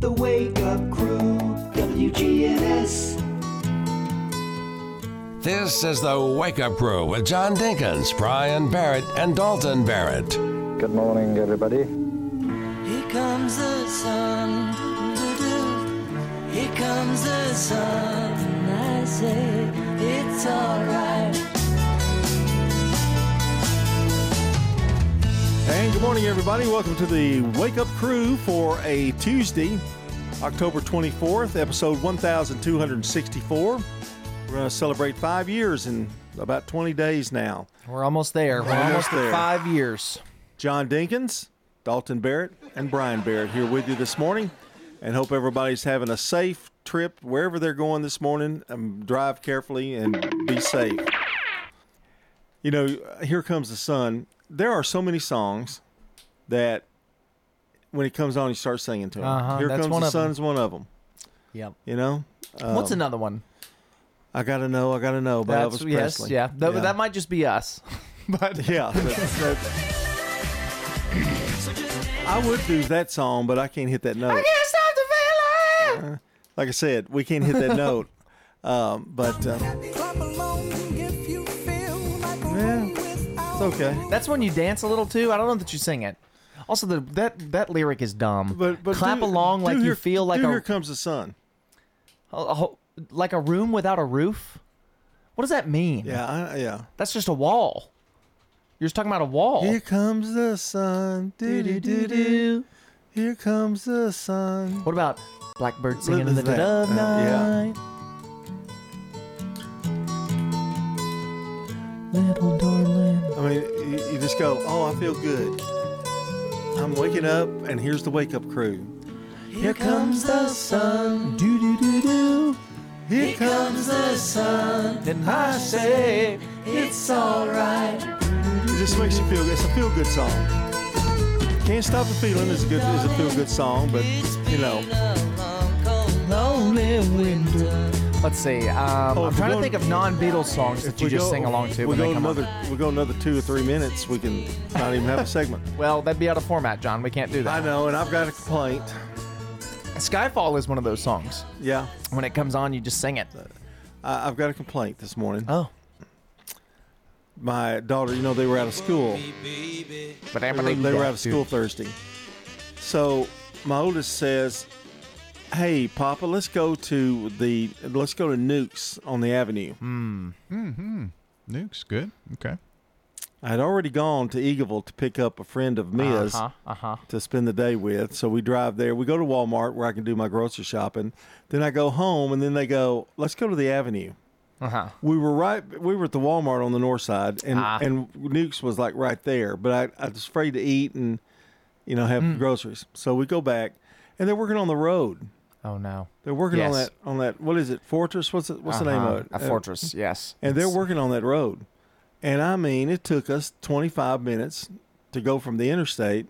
The Wake Up Crew, WGNS. This is the Wake Up Crew with John Dinkins, Brian Barrett, and Dalton Barrett. Good morning, everybody. Here comes the sun. doo-doo. Here comes the sun. I say it's alright. And good morning, everybody. Welcome to the Wake Up Crew for a Tuesday, October 24th, episode 1264. We're going to celebrate five years in about 20 days now. We're almost there. We're Almost almost there. five years. John Dinkins, Dalton Barrett, and Brian Barrett here with you this morning. And hope everybody's having a safe trip wherever they're going this morning. Um, drive carefully and be safe. You know, here comes the sun. There are so many songs that when it comes on, you start singing to them. Uh-huh, here that's comes one the of 'em. sun's one of them. Yep. You know, What's another one? I gotta know, I gotta know by That's Elvis yes, Presley. yeah. That, that might just be us. but Yeah. I would do that song, but I can't hit that note. I can't stop the feeling. Like I said, we can't hit that note. Um, but uh, it's okay. That's when you dance a little too. I don't know that you sing it. Also, the that that lyric is dumb. But but clap do- along do like you here- feel like a, here comes the sun. a- a like a room without a roof. What does that mean? Yeah, I, yeah. That's just a wall. You're just talking about a wall. Here comes the sun. Do do do do. Here comes the sun. What about Blackbird singing in the dead of. Uh, yeah. Little darling. I mean, you, you just go, oh, I feel good. I'm waking up, and here's the wake up crew. Here comes the sun. Do do do do. Here Comes the sun. And I say It's alright. It just makes you feel good. It's a feel good song. Can't stop the feeling is a good is a feel good song, but you know, lonely winter. Let's see. Um, Oh, I'm if trying to think of non-Beatles songs that you just sing along to we when go they come another we go another two or three minutes. We can not even have a segment. Well, that'd be out of format, John. We can't do that. I that. know, and I've got a complaint. Skyfall is one of those songs. Yeah, When it comes on, you just sing it. I, I've got a complaint this morning. Oh. My daughter, you know, they were out of school. But They were, they were out of school Thursday. So my oldest says, "Hey, Papa, let's go to the let's go to Newk's on the Avenue." Hmm. Hmm. Newk's, good. Okay. I had already gone to Eagleville to pick up a friend of Mia's Uh huh. Uh huh. to spend the day with. So we drive there. We go to Walmart where I can do my grocery shopping. Then I go home, and then they go, "Let's go to the Avenue." Uh huh. We were right. We were at the Walmart on the north side, and Ah. and Newk's was like right there. But I, I was afraid to eat and you know have Hmm. groceries. So we go back, and they're working on the road. Oh no. They're working on that on that. What is it? Fortress? What's it? What's the name Uh-huh. of it? A Uh, fortress. Yes. and they're working on that road. And I mean, it took us 25 minutes to go from the interstate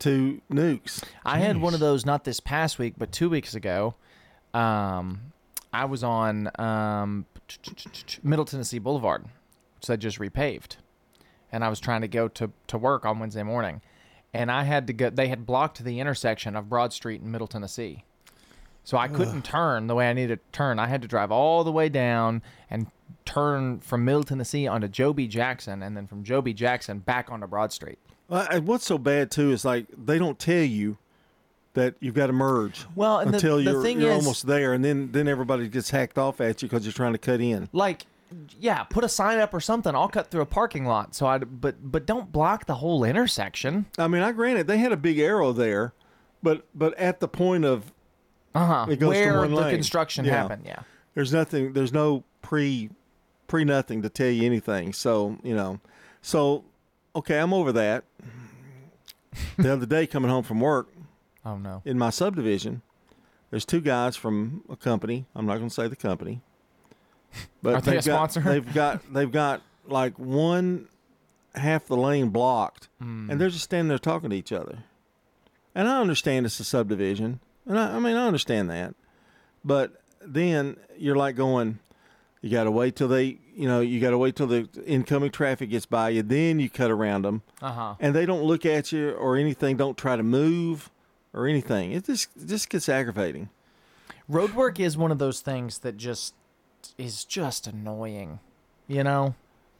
to Newk's. I had one of those not this past week, but two weeks ago. Um, I was on um, Middle Tennessee Boulevard, which they just repaved, and I was trying to go to, to work on Wednesday morning, and I had to go. They had blocked the intersection of Broad Street and Middle Tennessee, so I couldn't turn the way I needed to turn. I had to drive all the way down and turn from Middle Tennessee onto Joe B. Jackson, and then from Joe B. Jackson back onto Broad Street. Well, and what's so bad too is like they don't tell you that you've got to merge. Well, the- until the you're, thing you're is- almost there, and then then everybody gets hacked off at you because you're trying to cut in. like yeah put a sign up or something i'll cut through a parking lot so i but but don't block the whole intersection I mean, I granted they had a big arrow there, but but at the point of uh-huh It goes to where one the lane. construction Yeah. happened yeah there's nothing, there's no pre pre nothing to tell you anything. So you know, so okay, I'm over that. the other day, coming home from work oh no in my subdivision, there's two guys from a company. I'm not going to say the company, but Are they they've a got, sponsor? They've got they've got like one half the lane blocked, Hmm. and they're just standing there talking to each other. And I understand it's a subdivision, and I, I mean I understand that, but then you're like going, you got to wait till they, you know, you got to wait till the incoming traffic gets by you, then you cut around them, uh-huh and they don't look at you or anything. Don't try to move. or anything. It just it just gets aggravating. Road work is one of those things that just is just annoying. You know,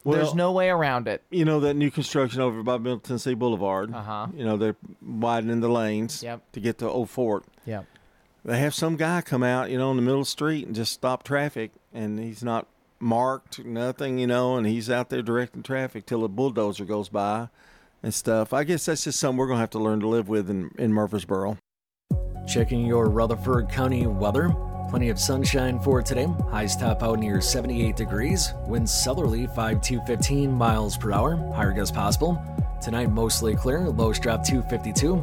there's no way around it. You know that new construction over by Middle Tennessee Boulevard. Uh-huh. You know they're widening the lanes Yep. to get to Old Fort. Yeah. They have some guy come out, you know, in the middle of the street and just stop traffic, and he's not marked, nothing, you know, and he's out there directing traffic till a bulldozer goes by and stuff. I guess that's just something we're gonna have to learn to live with in, in Murfreesboro. Checking your Rutherford County weather. Plenty of sunshine for today. Highs top out near 78 degrees. Winds southerly 5 to 15 miles per hour. Higher gusts possible. Tonight mostly clear. Lows drop to 52.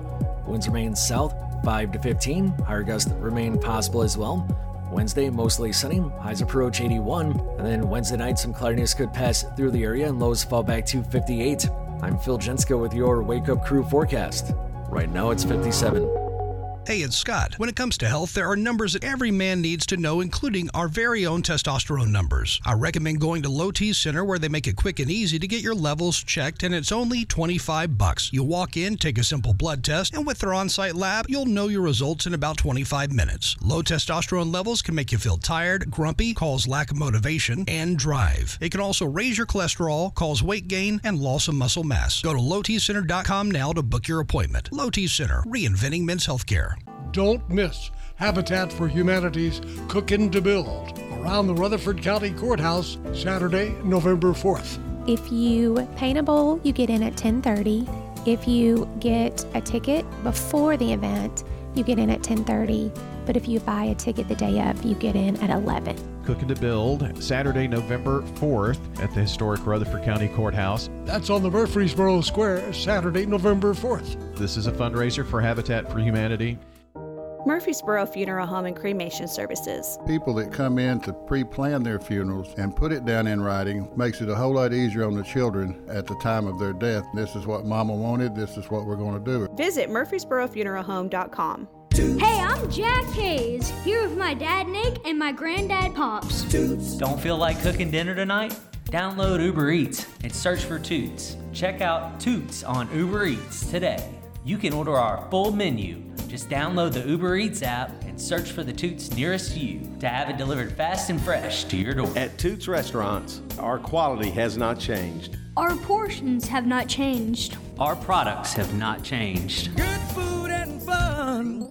Winds remain south 5 to 15. Higher gusts remain possible as well. Wednesday mostly sunny. Highs approach 81. And then Wednesday night some cloudiness could pass through the area and lows fall back to 58. I'm Phil Jenska with your Wake Up Crew forecast. Right now it's 57. Hey, it's Scott. When it comes to health, there are numbers that every man needs to know, including our very own testosterone numbers. I recommend going to Low T Center where they make it quick and easy to get your levels checked, and it's only 25 bucks. You walk in, take a simple blood test, and with their on-site lab, you'll know your results in about 25 minutes. Low testosterone levels can make you feel tired, grumpy, cause lack of motivation, and drive. It can also raise your cholesterol, cause weight gain, and loss of muscle mass. Go to lowtcenter.com now to book your appointment. Low T Center, reinventing men's healthcare. Don't miss Habitat for Humanity's Cookin' to Build around the Rutherford County Courthouse Saturday, November 4th. If you paint a bowl, you get in at 10:30. If you get a ticket before the event, you get in at 10:30. But if you buy a ticket the day of, you get in at 11. Cooking to Build, Saturday, November 4th at the historic Rutherford County Courthouse. That's on the Murfreesboro Square Saturday, November 4th. This is a fundraiser for Habitat for Humanity. Murfreesboro Funeral Home and Cremation Services. People that come in to pre plan their funerals and put it down in writing makes it a whole lot easier on the children at the time of their death. This is what mama wanted, this is what we're going to do. Visit murfreesborofuneralhome.com. Hey, I'm Jack Hayes, here with my dad Nick and my granddad Pops. Don't feel like cooking dinner tonight? Download Uber Eats and search for Toots. Check out Toots on Uber Eats today. You can order our full menu. Just download the Uber Eats app and search for the Toots nearest to you to have it delivered fast and fresh to your door. At Toots Restaurants, our quality has not changed. Our portions have not changed. Our products have not changed. Good food and fun.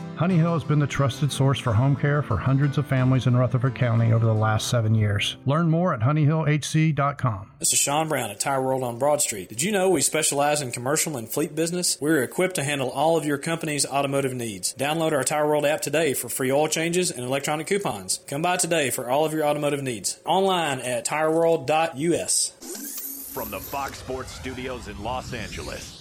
Honey Hill has been the trusted source for home care for hundreds of families in Rutherford County over the last seven years. Learn more at honeyhillhc.com. This is Sean Brown at Tire World on Broad Street. Did you know we specialize in commercial and fleet business? We're equipped to handle all of your company's automotive needs. Download our Tire World app today for free oil changes and electronic coupons. Come by today for all of your automotive needs. Online at tireworld.us. From the Fox Sports Studios in Los Angeles,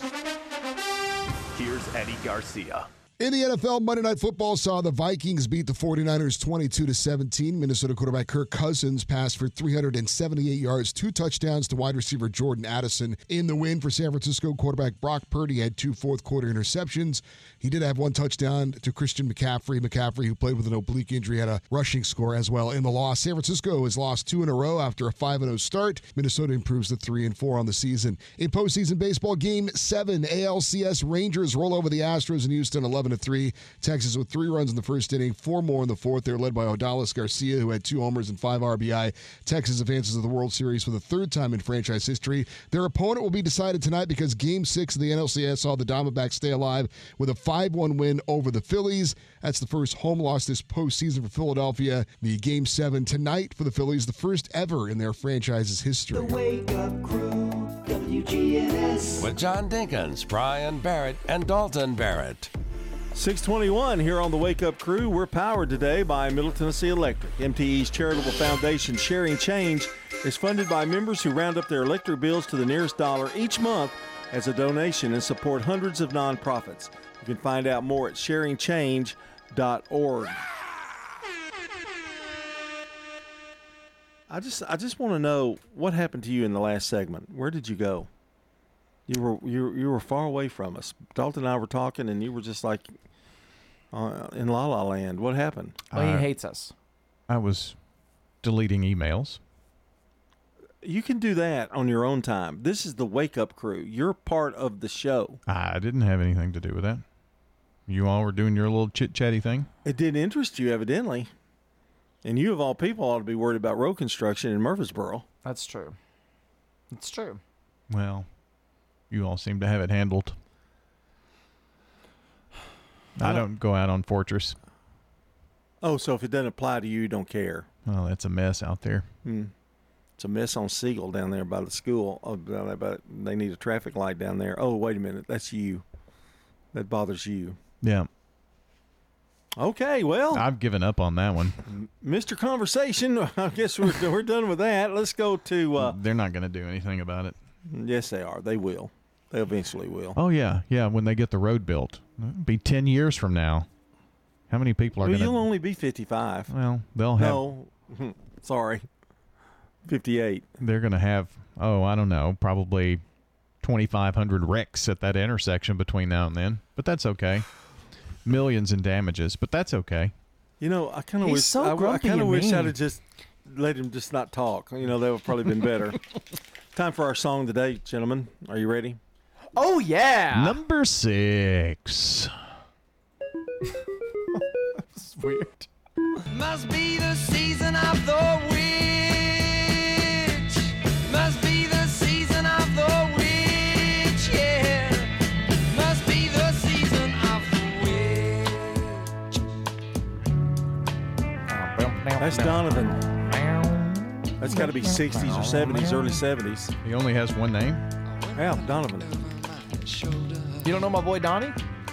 here's Eddie Garcia. In the NFL, Monday Night Football saw the Vikings beat the 49ers 22 to 17. Minnesota quarterback Kirk Cousins passed for 378 yards, two touchdowns to wide receiver Jordan Addison. In the win for San Francisco, quarterback Brock Purdy had two fourth quarter interceptions. He did have one touchdown to Christian McCaffrey. McCaffrey, who played with an oblique injury, had a rushing score as well in the loss. San Francisco has lost two in a row after a 5 0 start. Minnesota improves to 3 and 4 on the season. In postseason baseball, game seven, ALCS Rangers roll over the Astros in Houston 11 to 3. Texas with three runs in the first inning, four more in the fourth. They're led by Adolis Garcia, who had two homers and five RBI. Texas advances to the World Series for the third time in franchise history. Their opponent will be decided tonight because game six of the NLCS saw the Diamondbacks stay alive with a 5 1 win over the Phillies. That's the first home loss this postseason for Philadelphia. The game seven tonight for the Phillies, the first ever in their franchise's history. The Wake up crew, WGNS. With John Dinkins, Brian Barrett, and Dalton Barrett. 621 here on the Wake Up Crew. We're powered today by Middle Tennessee Electric. MTE's charitable foundation, Sharing Change, is funded by members who round up their electric bills to the nearest dollar each month as a donation and support hundreds of nonprofits. You can find out more at sharingchange.org. I just I just want to know what happened to you in the last segment. Where did you go? You were you you were far away from us. Dalton and I were talking, and you were just like uh, in La La Land. What happened? Well, he Uh, hates us. I was deleting emails. You can do that on your own time. This is the Wake Up Crew. You're part of the show. I didn't have anything to do with that. You all were doing your little chit chatty thing. It didn't interest you, evidently. And you, of all people, ought to be worried about road construction in Murfreesboro. That's true. It's true. Well, you all seem to have it handled. I don't go out on Fortress. Oh, so if it doesn't apply to you, you don't care. Well, that's a mess out there. Hmm. It's a mess on Siegel down there by the school. Oh, but but they need a traffic light down there. Oh, wait a minute. That's you. That bothers you. Yeah. Okay, well, I've given up on that one. Mr. Conversation, I guess we're, we're done with that. Let's go to. Uh, They're not going to do anything about it. yes, they are. They will. They eventually will. Oh yeah, yeah. When they get the road built, It'll be ten years from now. How many people are well, going you'll only be 55. Well, they'll have. No, sorry. 58. They're going to have. Oh, I don't know. Probably twenty five hundred wrecks at that intersection between now and then. But that's okay. Millions in damages, but that's okay. You know, I kind of He's wish. so I, I grumpy kind of and wish I'd have just let him just not talk. You know, that would probably been better. Time for our song today, gentlemen. Are you ready? Oh yeah. Number six. It's weird. Must be the season of the witch. Must be the season of the witch, yeah. Must be the season of the witch. That's Donovan. That's got to be 60s or 70s, early 70s. He only has one name. Yeah, Donovan. You don't know my boy Donnie?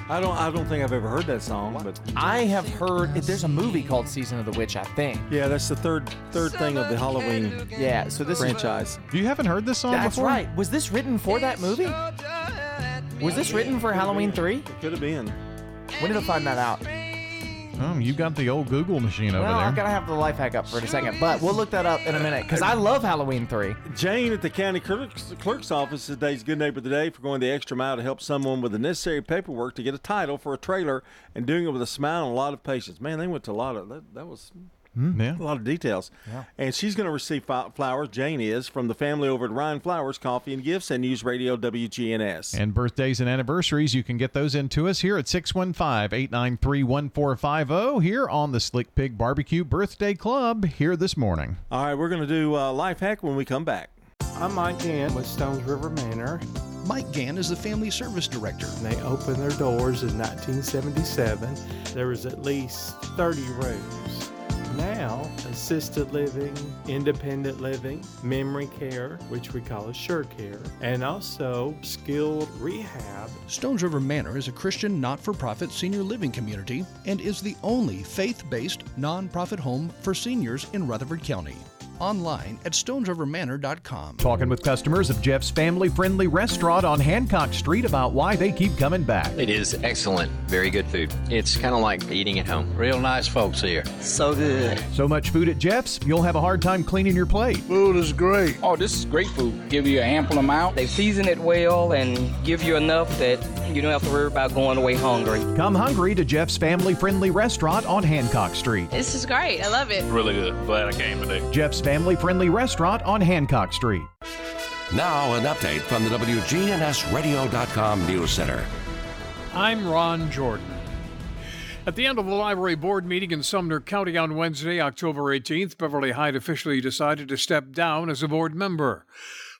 I don't. I don't think I've ever heard that song, but I have heard. There's a movie called Season of the Witch, I think. yeah, that's the third third thing of the Halloween Yeah. So this franchise. You haven't heard this song is. That's before? right. Was this written for that movie? Was this written for Halloween three? It Could have been. When did I find that out? Oh, you got the old Google machine over well, there. I've got to have the life hack up for a second, but we'll look that up in a minute because I love Halloween three. Jane at the county clerk's, clerk's office today's good neighbor of the day for going the extra mile to help someone with the necessary paperwork to get a title for a trailer and doing it with a smile and a lot of patience. Man, they went to a lot of that. That was yeah. a lot of details. Yeah. And she's going to receive flowers. Jane is from the family over at Ryan Flowers Coffee and Gifts and News Radio WGNS. And birthdays and anniversaries, you can get those into us here at 615 893 1450 here on the Slick Pig Barbecue Birthday Club here this morning. All right, we're going to do uh, life hack when we come back. I'm Mike Gann with Stones River Manor. Mike Gann is the Family Service Director. They opened their doors in 1977. There was at least 30 rooms. Now, assisted living, independent living, memory care, which we call assure care, and also skilled rehab. Stones River Manor is a Christian not for profit senior living community and is the only faith based nonprofit home for seniors in Rutherford County. Online at stonesrivermanor.com. Talking with customers of Jeff's family friendly restaurant on Hancock Street about why they keep coming back. It is excellent. Very good food. It's kind of like eating at home. Real nice folks here. So good. So much food at Jeff's, you'll have a hard time cleaning your plate. Food is great. Oh, this is great food. Give you an ample amount. They season it well and give you enough that you don't have to worry about going away hungry. Come hungry to Jeff's family friendly restaurant on Hancock Street. This is great. I love it. Really good. Glad I came today. Jeff's family friendly restaurant on Hancock Street. Now, an update from the WGNSradio.com News Center. I'm Ron Jordan. At the end of the library board meeting in Sumner County on Wednesday, October 18th, Beverly Hyde officially decided to step down as a board member.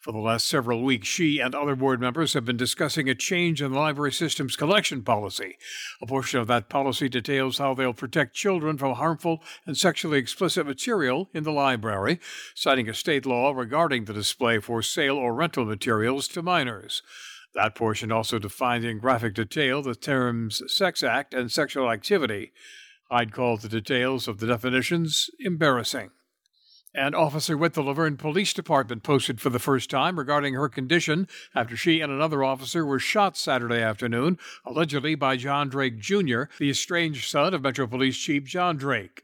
For the last several weeks, she and other board members have been discussing a change in the library system's collection policy. A portion of that policy details how they'll protect children from harmful and sexually explicit material in the library, citing a state law regarding the display for sale or rental materials to minors. That portion also defined in graphic detail the terms sex act and sexual activity. I'd call the details of the definitions embarrassing. And Officer with the La Vergne Police Department posted for the first time regarding her condition after she and another officer were shot Saturday afternoon, allegedly by John Drake Jr., the estranged son of Metro Police Chief John Drake.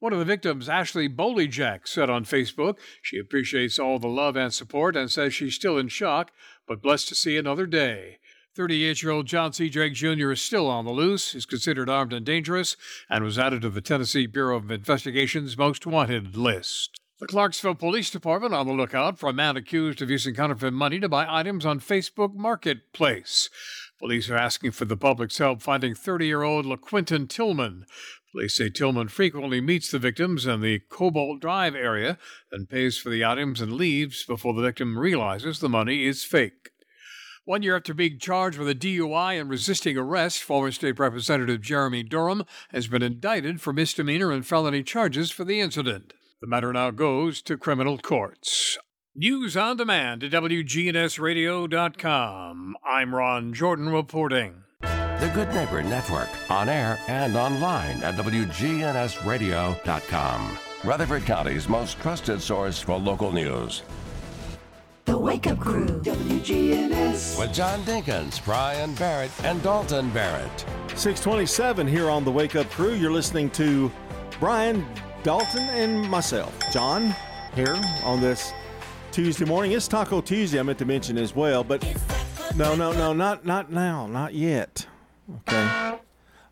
One of the victims, Ashley Bolejack, said on Facebook she appreciates all the love and support and says she's still in shock, but blessed to see another day. 38 year old John C. Drake Jr. is still on the loose, is considered armed and dangerous, and was added to the Tennessee Bureau of Investigation's most wanted list. The Clarksville Police Department on the lookout for a man accused of using counterfeit money to buy items on Facebook Marketplace. Police are asking for the public's help finding 30 year old LaQuinton Tillman. Police say Tillman frequently meets the victims in the Cobalt Drive area, and pays for the items and leaves before the victim realizes the money is fake. One year after being charged with a DUI and resisting arrest, former State Representative Jeremy Durham has been indicted for misdemeanor and felony charges for the incident. The matter now goes to criminal courts. News on demand at WGNSradio.com. I'm Ron Jordan reporting. The Good Neighbor Network, on air and online at WGNSradio.com. Rutherford County's most trusted source for local news. The Wake Up Crew, WGNS. With John Dinkins, Brian Barrett, and Dalton Barrett. 627 here on the Wake Up Crew. You're listening to Brian, Dalton, and myself, John, here on this Tuesday morning. It's Taco Tuesday, I meant to mention as well, but no, no, no, not not now, not yet. Okay.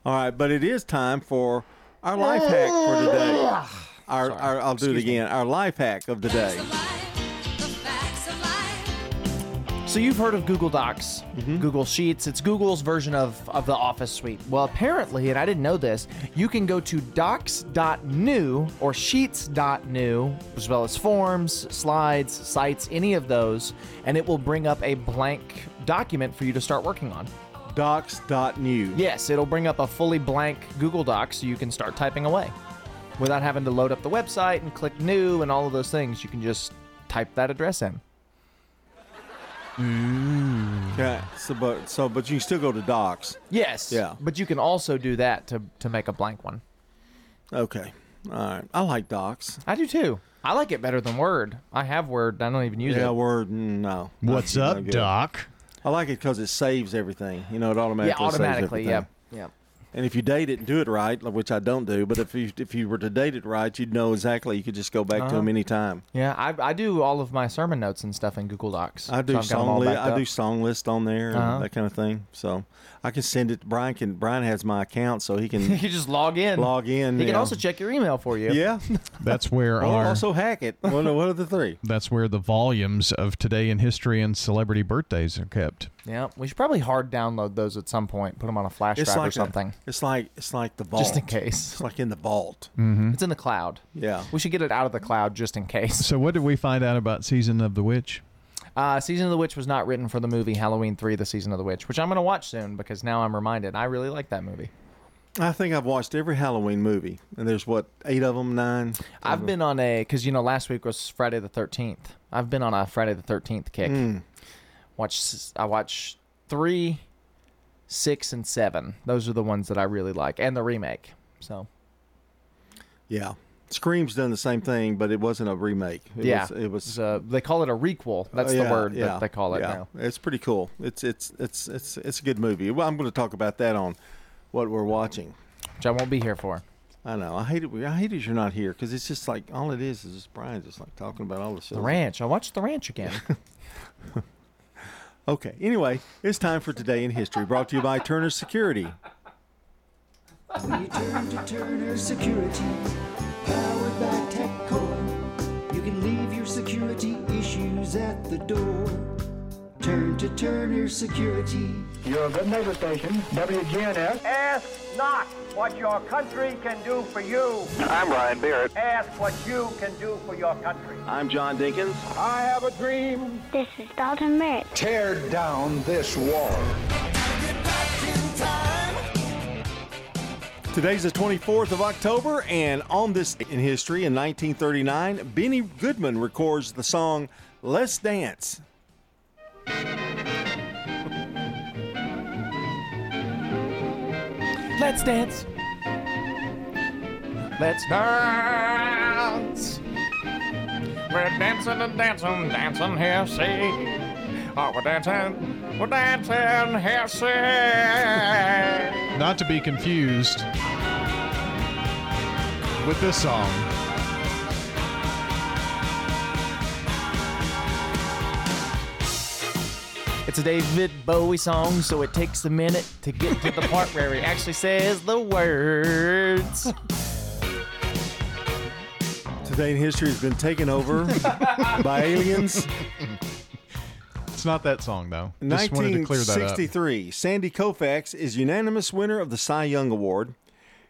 All right, but it is time for our life hack for today. Ah! Our, our I'll do it again. Our life hack of the day. So you've heard of Google Docs, mm-hmm. Google Sheets. It's Google's version of, of the Office suite. Well, apparently, and I didn't know this, you can go to docs.new or sheets.new, as well as forms, slides, sites, any of those, and it will bring up a blank document for you to start working on. Docs.new. Yes, it'll bring up a fully blank Google Doc so you can start typing away without having to load up the website and click new and all of those things. You can just type that address in. Okay. So, but so, but you can still go to Docs. Yes. Yeah. But you can also do that to, to make a blank one. Okay. All right. I like Docs. I do too. I like it better than Word. I have Word. I don't even use it. yeah, it. Word. mm, No. What's Not up, good. Doc? I like it because it saves everything. You know, it automatically. Yeah, saves automatically. everything. Yep. And if you date it and do it right, which I don't do, but if you if you were to date it right, you'd know exactly. You could just go back to Uh-huh. them anytime. Yeah, I, I do all of my sermon notes and stuff in Google Docs. I do So I've got 'em song li- I do song list on there Uh-huh. that kind of thing. So I can send it. Brian can. Brian has my account, so he can. you just log in. log in. He can yeah. also check your email for you. Yeah. That's where Or our also hack it. One of, one of the three. that's where the volumes of today in history and celebrity birthdays are kept. Yeah, we should probably hard download those at some point. Put them on a flash It's drive like or a- something. it's like it's like the vault. Just in case. It's like in the vault. Mm-hmm. It's in the cloud. Yeah. We should get it out of the cloud just in case. So what did we find out about Season of the Witch? Uh, Season of the Witch was not written for the movie Halloween 3, The Season of the Witch, which I'm going to watch soon because now I'm reminded. I really like that movie. I think I've watched every Halloween movie, and there's what eight of them, nine. I've been on a, because, you know, last week was Friday the 13th. I've been on a Friday the 13th kick. Mm. Watch, I watch three, six, and seven. Those are the ones that I really like, and the remake. So, Yeah. Scream's done the same thing, but it wasn't a remake. It yeah. was, it was It's, uh, they call it a requel. That's Uh, the word yeah, that they call it yeah. now. It's pretty cool. It's it's it's it's it's a good movie. Well, I'm going to talk about that on what we're watching. Which I won't be here for. I know. I hate it. I hate it. You're not here because it's just like all it is is just Brian just like talking about all the shit. The Ranch. I watched The Ranch again. Okay. Anyway, it's time for today in history. Brought to you by Turner Security. When you turn to Turner Security, the door. Turn to Turner Security. Your good neighbor station, WGNS. Ask not what your country can do for you. I'm Ryan Barrett. Ask what you can do for your country. I'm John Dinkins. I have a dream. This is Dalton Merritt. Tear down this wall. Today's the 24th of October, and on this in history in 1939, Benny Goodman records the song Let's Dance. Let's dance. Let's dance. We're dancing and dancing, dancing here, see. Oh, we're dancing, we're dancing here, see. Not to be confused with this song. It's a David Bowie song, so it takes a minute to get to the part where he actually says the words. Today in history has been taken over by aliens. It's not that song though. Just wanted to clear that up. 1963, Sandy Koufax is unanimous winner of the Cy Young Award.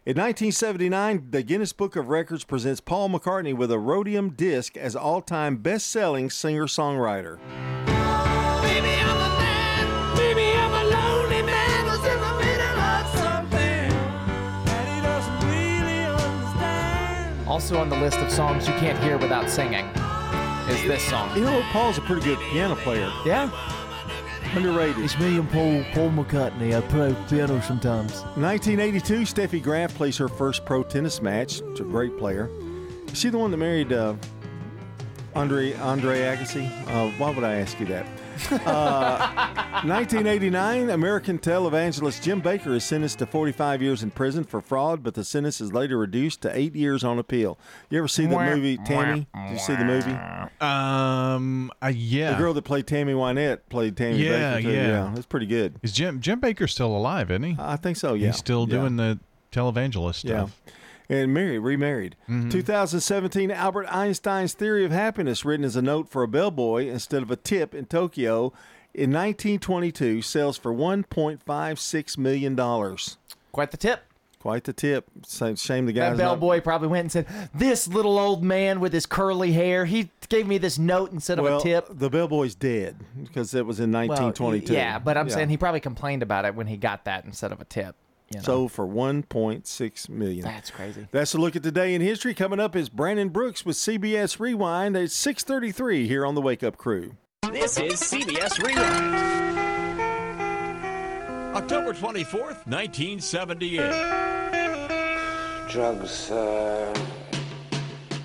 In 1979, the Guinness Book of Records presents Paul McCartney with a rhodium disc as all-time best-selling singer-songwriter. Maybe Also on the list of songs you can't hear without singing is this song. You know, Paul's a pretty good piano player. Yeah. Underrated. It's me and Paul, Paul McCartney. I play piano sometimes. 1982, Steffi Graf plays her first pro tennis match. She's a great player. Is she the one that married uh, Andre Andre Agassi? Uh, why would I ask you that? Uh, 1989, American televangelist Jim Bakker is sentenced to 45 years in prison for fraud, but the sentence is later reduced to eight years on appeal. You ever see the movie Tammy? Did you see the movie? Um, uh, yeah. The girl that played Tammy Wynette played Tammy Yeah, Bakker. Too. yeah. it's pretty good. Is Jim Jim Bakker still alive? Isn't he? I think so. Yeah, He's still Yeah. doing the televangelist Yeah. And married, remarried. Mm-hmm. 2017, Albert Einstein's theory of happiness, written as a note for a bellboy instead of a tip in Tokyo in 1922, sells for 1.56 million dollars. Quite the tip. Quite the tip. Shame the guys. That not- bellboy probably went and said, "This little old man with his curly hair, he gave me this note instead well, of a tip." the bellboy's dead because it was in Well, 1922. yeah, but I'm saying he probably complained about it when he got that instead of a tip. You know? sold for 1.6 million. That's crazy. That's a look at today in history. Coming up is Brandon Brooks with CBS Rewind at 6:33 here on the Wake Up Crew. This is CBS Rewind. October 24th, 1978. Drugs, uh,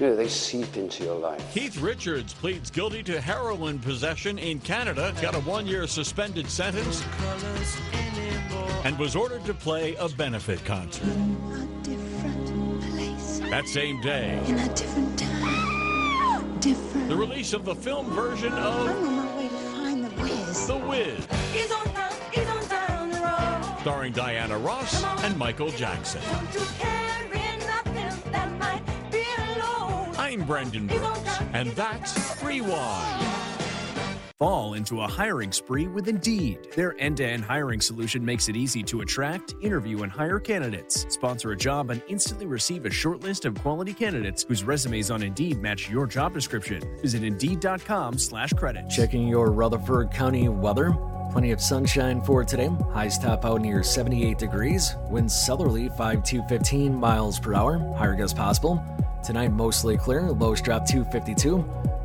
you know, they seep into your life. Keith Richards pleads guilty to heroin possession in Canada, got a one year suspended sentence, and was ordered to play a benefit concert. That same day, In a different time. Different. the release of the film version of I'm on my way to find the whiz. The Wiz, He's on down, he's on down the road. starring Diana Ross and Michael Jackson. I'm Brendan Brooks, and that's Rewind. Fall into a hiring spree with Indeed. Their end to end hiring solution makes it easy to attract, interview, and hire candidates. Sponsor a job and instantly receive a short list of quality candidates whose resumes on Indeed match your job description. Visit Indeed.com slash credits. Checking your Rutherford County weather. Plenty of sunshine for today. Highs top out near 78 degrees. Winds southerly 5 to 15 miles per hour. Higher gusts possible. Tonight mostly clear. Lows drop to 52.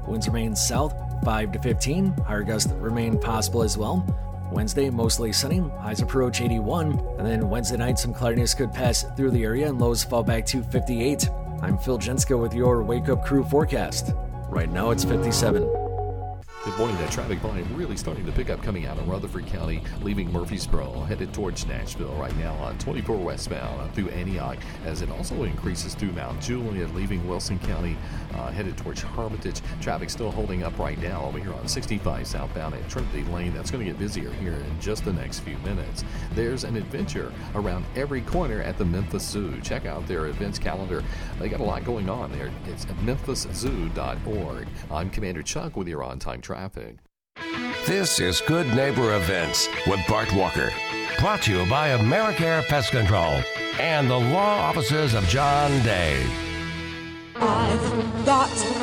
Winds remain south 5 to 15. Higher gusts remain possible as well. Wednesday mostly sunny. Highs approach 81. And then Wednesday night some cloudiness could pass through the area and lows fall back to 58. I'm Phil Jensko with your Wake Up Crew forecast. Right now it's 57. Good morning. That traffic volume really starting to pick up coming out of Rutherford County, leaving Murfreesboro, headed towards Nashville right now on 24 westbound uh, through Antioch, as it also increases through Mount Juliet, leaving Wilson County, uh, headed towards Hermitage. Traffic still holding up right now over here on 65 southbound at Trinity Lane. That's going to get busier here in just the next few minutes. There's an adventure around every corner at the Memphis Zoo. Check out their events calendar. They got a lot going on there. It's memphiszoo.org. I'm Commander Chuck with your on-time traffic. This is Good Neighbor Events with Bart Walker. Brought to you by Americare Pest Control and the law offices of John Day. I've got pets.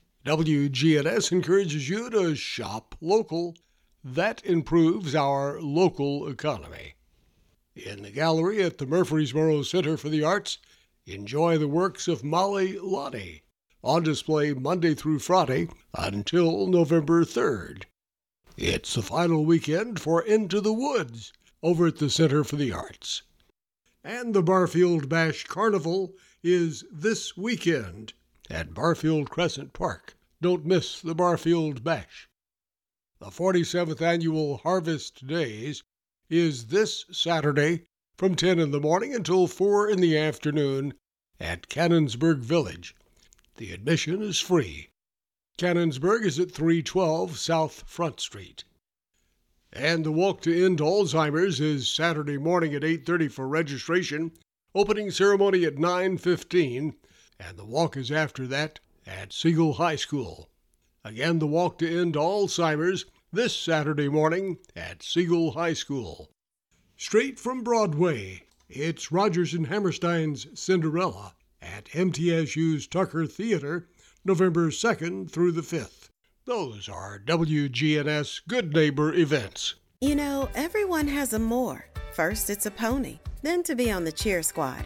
WGNS encourages you to shop local. That improves our local economy. In the gallery at the Murfreesboro Center for the Arts, enjoy the works of Molly Lottie, on display Monday through Friday until November 3rd. It's the final weekend for Into the Woods over at the Center for the Arts. And the Barfield Bash Carnival is this weekend at Barfield Crescent Park. Don't miss the Barfield Bash. The 47th annual Harvest Days is this Saturday from 10 in the morning until 4 in the afternoon at Cannonsburgh Village. The admission is free. Cannonsburgh is at 312 South Front Street. And the walk to end Alzheimer's is Saturday morning at 8:30 for registration. Opening ceremony at 9:15, and the walk is after that at Siegel High School. Again, the walk to end Alzheimer's this Saturday morning at Siegel High School. Straight from Broadway, it's Rodgers and Hammerstein's Cinderella at MTSU's Tucker Theater, November 2nd through the 5th. Those are WGNS Good Neighbor events. You know, everyone has a more. First, it's a pony, then to be on the cheer squad.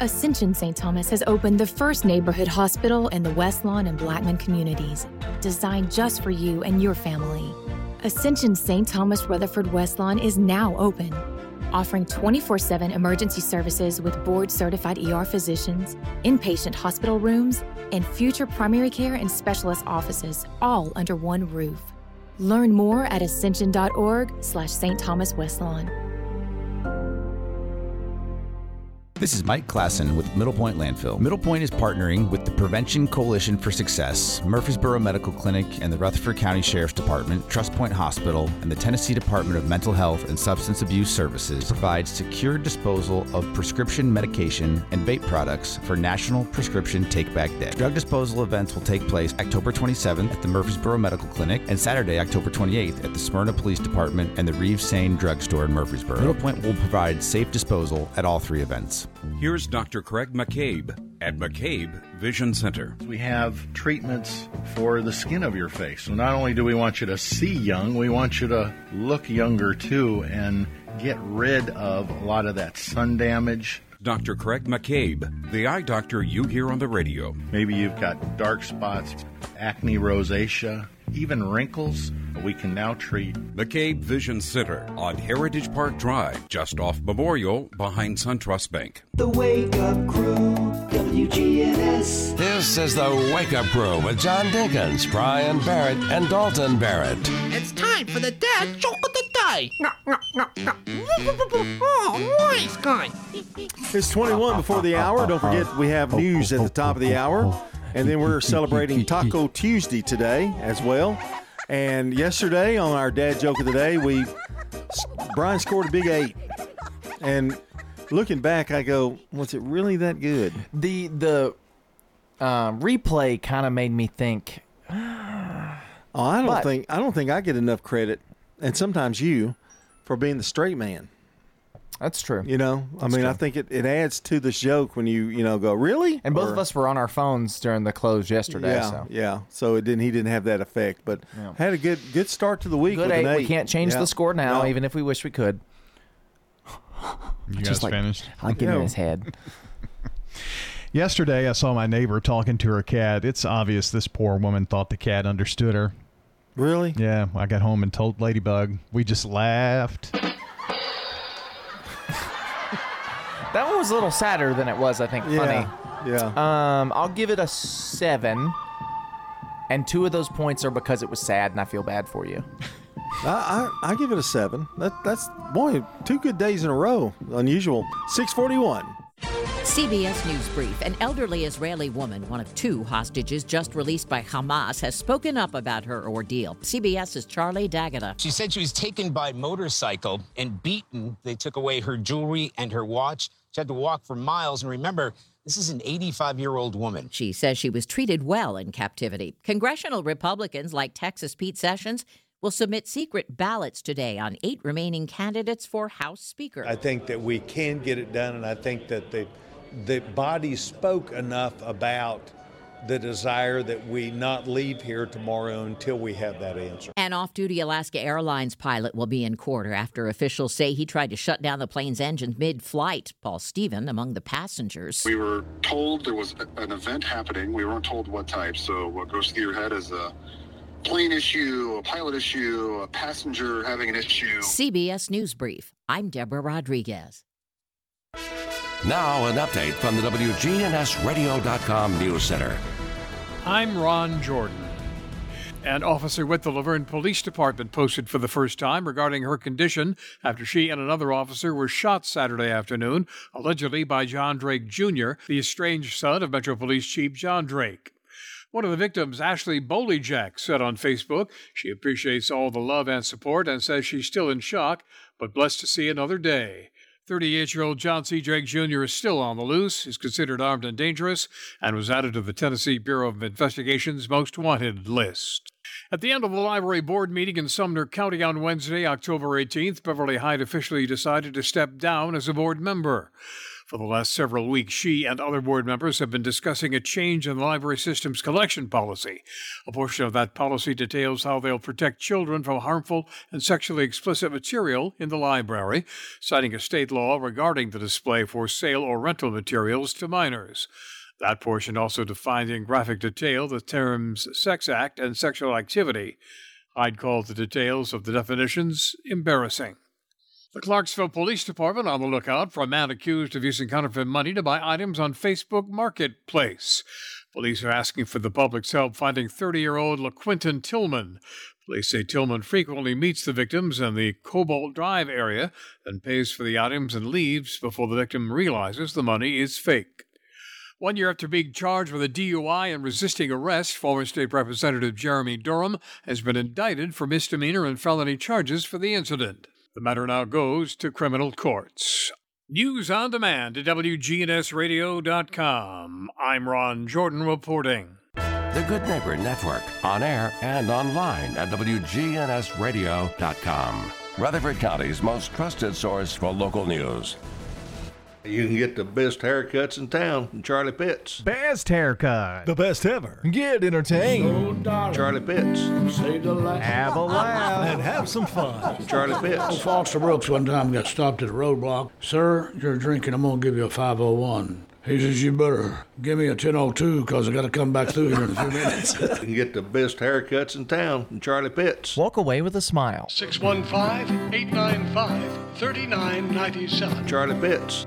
Ascension St. Thomas has opened the first neighborhood hospital in the West Lawn and Blackman communities, designed just for you and your family. Ascension St. Thomas Rutherford West Lawn is now open, offering 24 7 emergency services with board certified ER physicians, inpatient hospital rooms, and future primary care and specialist offices, all under one roof. Learn more at ascension.org slash St. Thomas West This is Mike Klassen with Middle Point Landfill. Middle Point is partnering with the Prevention Coalition for Success, Murfreesboro Medical Clinic, and the Rutherford County Sheriff's Department, Trust Point Hospital, and the Tennessee Department of Mental Health and Substance Abuse Services provide secure disposal of prescription medication and vape products for National Prescription Take Back Day. Drug disposal events will take place October 27th at the Murfreesboro Medical Clinic and Saturday, October 28th at the Smyrna Police Department and the Reeves Sain Drugstore in Murfreesboro. Middle Point will provide safe disposal at all three events. Here's Dr. Craig McCabe at McCabe Vision Center. We have treatments for the skin of your face. So not only do we want you to see young, we want you to look younger too and get rid of a lot of that sun damage. Dr. Craig McCabe, the eye doctor you hear on the radio. Maybe you've got dark spots, acne, rosacea, even wrinkles. We can now treat. McCabe Vision Center on Heritage Park Drive, just off Memorial behind SunTrust Bank. The Wake Up Crew, WGNS. This is the Wake Up Crew with John Dinkins, Brian Barrett, and Dalton Barrett. It's time for the dad joke of the day. No, no, no, no. Oh, nice guy. It's 21 before the hour. Don't forget, we have news at the top of the hour. And then we're celebrating Taco Tuesday today as well. And yesterday on our dad joke of the day, we Brian scored a big eight. And looking back, I go, was it really that good? The the uh, replay kind of made me think. Oh, I don't But- think I don't think I get enough credit, and sometimes you, for being the straight man. That's true. You know, I That's mean, I think it, it adds to this joke when you you know go really. And both Or- of us were on our phones during the close yesterday. Yeah, so. yeah. So it didn't. He didn't have that effect, but Yeah. had a good good start to the week. Good with eight. an eight. We can't change Yeah. the score now, No. even if we wish we could. You Just guys like- finished? I'll get in his head. Yesterday, I saw my neighbor talking to her cat. It's obvious this poor woman thought the cat understood her. Really? Yeah. I got home and told Ladybug. We just laughed. That one was a little sadder than it was, I think, funny. Yeah. Um, I'll give it a seven. And two of those points are because it was sad, and I feel bad for you. I, I I give it a seven. That that's boy two good days in a row. Unusual. Six forty one. CBS News Brief. An elderly Israeli woman, one of two hostages just released by Hamas, has spoken up about her ordeal. CBS's Charlie D'Agata. She said she was taken by motorcycle and beaten. They took away her jewelry and her watch. She had to walk for miles. And remember, this is an 85 year old woman. She says she was treated well in captivity. Congressional Republicans like Texas Pete Sessions will submit secret ballots today on eight remaining candidates for House Speaker. I think that we can get it done, and I think that the the body spoke enough about the desire that we not leave here tomorrow until we have that answer. An off duty Alaska Airlines pilot will be in court after officials say he tried to shut down the plane's engine mid flight. Paul Stephen among the passengers. We were told there was an event happening. We weren't told what type. So what goes through your head is a plane issue, a pilot issue, a passenger having an issue. CBS News Brief. I'm Deborah Rodriguez. Now, an update from the WGNSradio.com News Center. I'm Ron Jordan. An officer with the La Vergne Police Department posted for the first time regarding her condition after she and another officer were shot Saturday afternoon, allegedly by John Drake Jr., the estranged son of Metro Police Chief John Drake. One of the victims, Ashley Bolejack, said on Facebook she appreciates all the love and support and says she's still in shock, but blessed to see another day. 38 year old John C. Drake Jr. is still on the loose, is considered armed and dangerous, and was added to the Tennessee Bureau of Investigation's most wanted list. At the end of the library board meeting in Sumner County on Wednesday, October 18th, Beverly Hyde officially decided to step down as a board member. For the last several weeks, she and other board members have been discussing a change in the library system's collection policy. A portion of that policy details how they'll protect children from harmful and sexually explicit material in the library, citing a state law regarding the display for sale or rental materials to minors. That portion also defined in graphic detail the terms sex act and sexual activity. I'd call the details of the definitions embarrassing. The Clarksville Police Department on the lookout for a man accused of using counterfeit money to buy items on Facebook Marketplace. Police are asking for the public's help finding 30 year old LaQuinton Tillman. Police say Tillman frequently meets the victims in the Cobalt Drive area, and pays for the items and leaves before the victim realizes the money is fake. One year after being charged with a DUI and resisting arrest, former State Representative Jeremy Durham has been indicted for misdemeanor and felony charges for the incident. The matter now goes to criminal courts. News on demand at WGNSradio.com. I'm Ron Jordan reporting. The Good Neighbor Network, on air and online at WGNSradio.com. Rutherford County's most trusted source for local news. You can get the best haircuts in town from Charlie Pitts. Best haircut. The best ever. Get entertained. Charlie Pitts. Have a laugh. and have some fun. Charlie Pitts. Old Foster Brooks one time got stopped at a roadblock. Sir, you're drinking. I'm going to give you a 501. He says, You better give me a 1002 because I got to come back through here in a few minutes. You can get the best haircuts in town from Charlie Pitts. Walk away with a smile. 615 895 3997. Charlie Pitts.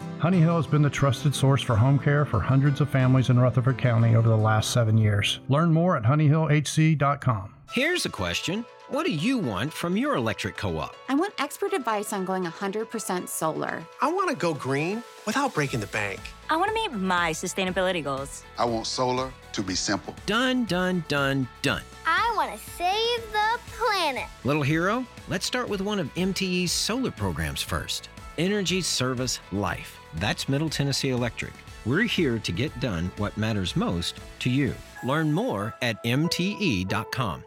Honey Hill has been the trusted source for home care for hundreds of families in Rutherford County over the last seven years. Learn more at honeyhillhc.com. Here's a question What do you want from your electric co op? I want expert advice on going 100% solar. I want to go green without breaking the bank. I want to meet my sustainability goals. I want solar to be simple. Done, done, done, done. I want to save the planet. Little hero, let's start with one of MTE's solar programs first Energy Service Life. That's Middle Tennessee Electric. We're here to get done what matters most to you. Learn more at MTE.com.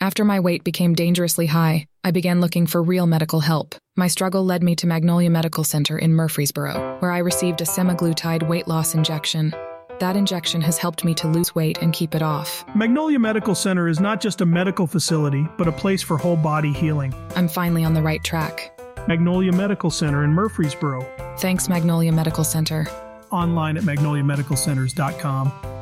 After my weight became dangerously high, I began looking for real medical help. My struggle led me to Magnolia Medical Center in Murfreesboro, where I received a semaglutide weight loss injection. That injection has helped me to lose weight and keep it off. Magnolia Medical Center is not just a medical facility, but a place for whole body healing. I'm finally on the right track. Magnolia Medical Center in Murfreesboro. Thanks, Magnolia Medical Center. Online at magnoliamedicalcenters.com.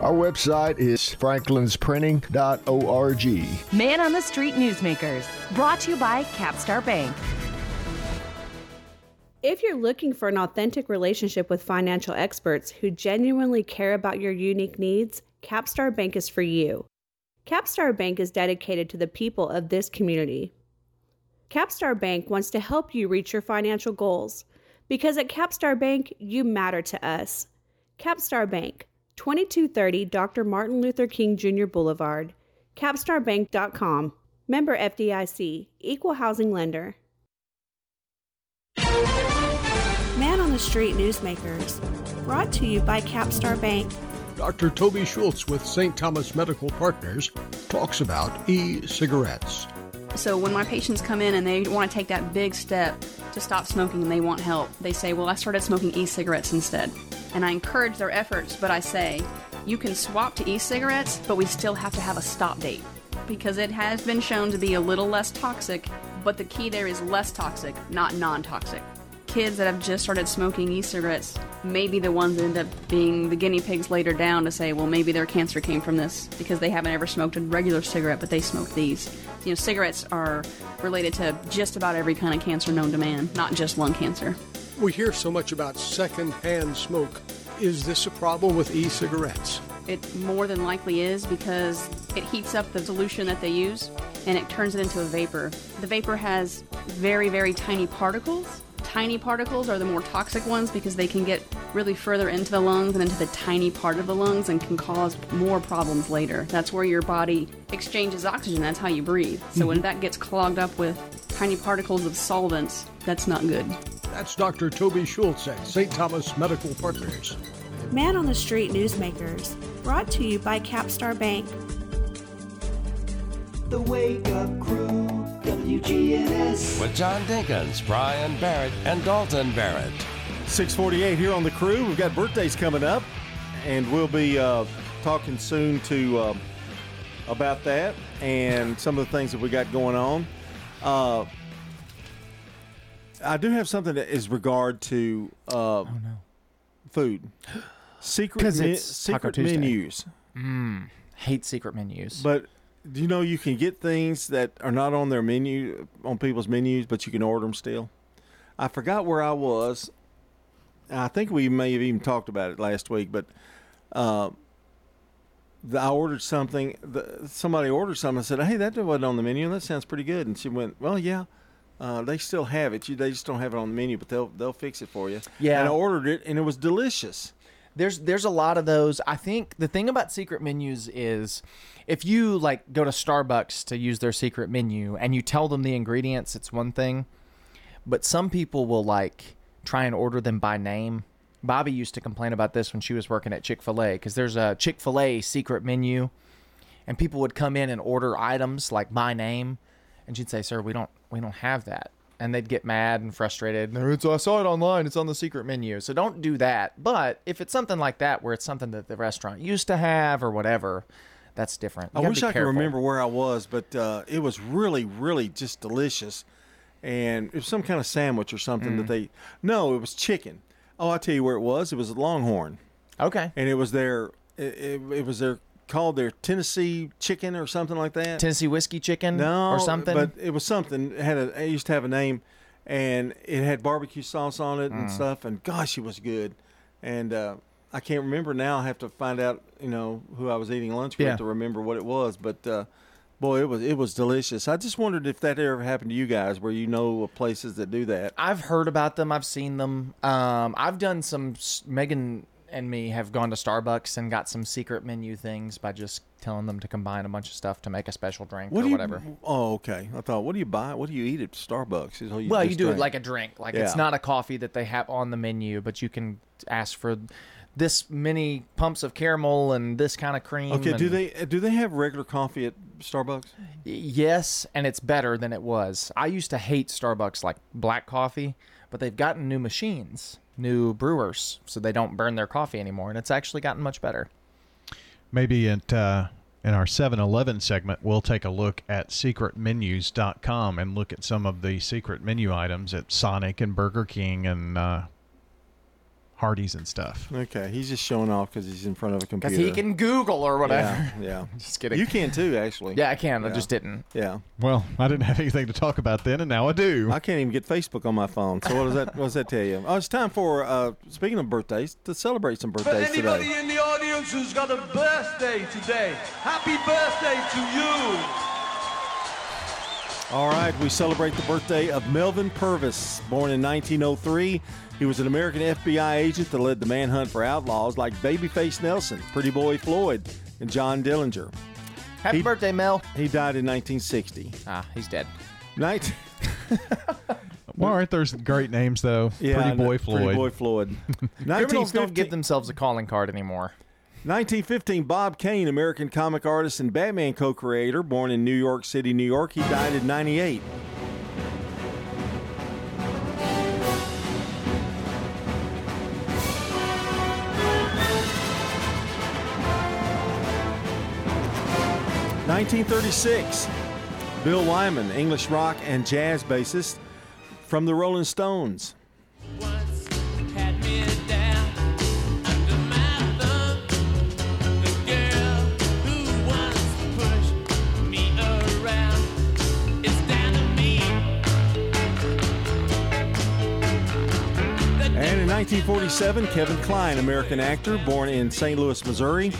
Our website is franklinsprinting.org. Man on the Street Newsmakers, brought to you by Capstar Bank. If you're looking for an authentic relationship with financial experts who genuinely care about your unique needs, Capstar Bank is for you. Capstar Bank is dedicated to the people of this community. Capstar Bank wants to help you reach your financial goals because at Capstar Bank, you matter to us. Capstar Bank, 2230 Dr. Martin Luther King Jr. Boulevard, capstarbank.com. Member FDIC, Equal Housing Lender. Man on the Street Newsmakers, brought to you by Capstar Bank. Dr. Toby Schultz with St. Thomas Medical Partners talks about e cigarettes. So when my patients come in and they want to take that big step to stop smoking and they want help, they say, Well, I started smoking e cigarettes instead. And I encourage their efforts, but I say, You can swap to e cigarettes, but we still have to have a stop date because it has been shown to be a little less toxic, but the key there is less toxic, not non toxic. Kids that have just started smoking e cigarettes may be the ones that end up being the guinea pigs later down to say, well, maybe their cancer came from this because they haven't ever smoked a regular cigarette, but they smoked these. You know, cigarettes are related to just about every kind of cancer known to man, not just lung cancer. We hear so much about secondhand smoke. Is this a problem with e cigarettes? It more than likely is because it heats up the solution that they use and it turns it into a vapor. The vapor has very, very tiny particles. Tiny particles are the more toxic ones because they can get really further into the lungs and into the tiny part of the lungs and can cause more problems later. That's where your body exchanges oxygen, that's how you breathe. So when mm-hmm. that gets clogged up with tiny particles of solvents, that's not good. That's Dr. Toby Schultz at St. Thomas Medical Partners. Man on the Street Newsmakers, brought to you by Capstar Bank. The Wake Up Crew, WGNS. With John Dinkins, Brian Barrett, and Dalton Barrett. 648 here on the crew. We've got birthdays coming up, and we'll be uh, talking soon to uh, about that and some of the things that we got going on. Uh, I do have something that is regard to uh, food. Secret, 'Cause me- it's secret Tuesday. menus. Mm, hate secret menus. But do you know you can get things that are not on their menu on people's menus, but you can order them still? I forgot where I was. I think we may have even talked about it last week, but uh, the, I ordered something. The, somebody ordered something. I said, "Hey, that wasn't on the menu. That sounds pretty good." And she went, "Well, yeah." Uh, they still have it. You, they just don't have it on the menu, but they'll they'll fix it for you. Yeah. and I ordered it, and it was delicious. There's there's a lot of those. I think the thing about secret menus is if you like go to Starbucks to use their secret menu and you tell them the ingredients, it's one thing. But some people will like try and order them by name. Bobby used to complain about this when she was working at Chick-fil-A because there's a Chick-fil-A secret menu and people would come in and order items like by name and she'd say, "Sir, we don't we don't have that." And they'd get mad and frustrated. "No, It's, I saw it online. It's on the secret menu. So don't do that. But if it's something like that, where it's something that the restaurant used to have or whatever, that's different. You I wish I could remember where I was, but uh, it was really, really just delicious. And it was some kind of sandwich or something Mm. that they. No, it was chicken. Oh, I'll tell you where it was. It was Longhorn. Okay. And it was their. It, it, it was their called their Tennessee chicken or something like that. Tennessee whiskey chicken No, or something. But it was something. It had a. It used to have a name, and it had barbecue sauce on it and Mm. stuff. And gosh, it was good. And uh, I can't remember now. I have to find out. You know who I was eating lunch with Yeah. to remember what it was. But uh, boy, it was it was delicious. I just wondered if that ever happened to you guys, where you know of places that do that. I've heard about them. I've seen them. Um, I've done some. Megan and me have gone to Starbucks and got some secret menu things by just telling them to combine a bunch of stuff to make a special drink What or you, whatever. Oh, okay. I thought, what do you buy? What do you eat at Starbucks? Is all well, you do it like a drink. Like Yeah. it's not a coffee that they have on the menu, but you can ask for this many pumps of caramel and this kind of cream. Okay, do they uh, do they have regular coffee at Starbucks? Yes, and it's better than it was. I used to hate Starbucks like black coffee, but they've gotten new machines, new brewers, so they don't burn their coffee anymore, and it's actually gotten much better. Maybe at uh, in our 7-Eleven segment, we'll take a look at secretmenus.com and look at some of the secret menu items at Sonic and Burger King and uh, Hardee's and stuff. Okay, he's just showing off because he's in front of a computer. Because he can Google or whatever. Yeah, yeah. Just kidding. You can too, actually. Yeah, I can. I just didn't. Yeah. Well, I didn't have anything to talk about then, and now I do. I can't even get Facebook on my phone. So what does that what does that tell you? Oh, it's time for uh, speaking of birthdays to celebrate some For birthdays anybody today. in the audience who's got a birthday today, happy birthday to you. All right, we celebrate the birthday of Melvin Purvis, born in 1903. He was an American FBI agent that led the manhunt for outlaws like Babyface Nelson, Pretty Boy Floyd, and John Dillinger. Happy birthday, Mel. He died in 1960. Ah, he's dead. 19- Well, aren't there great names though? Yeah, Pretty. Boy Floyd. Pretty Boy Floyd. Criminals don't 1915 give themselves a calling card anymore. 1915, Bob Kane, American comic artist and Batman co creator, born in New York City, New York. He died in 98. Nineteen thirty-six, Bill Wyman, English rock and jazz bassist from the Rolling Stones. And in 1947, Kevin Kline, American actor, born in St. Louis, Missouri.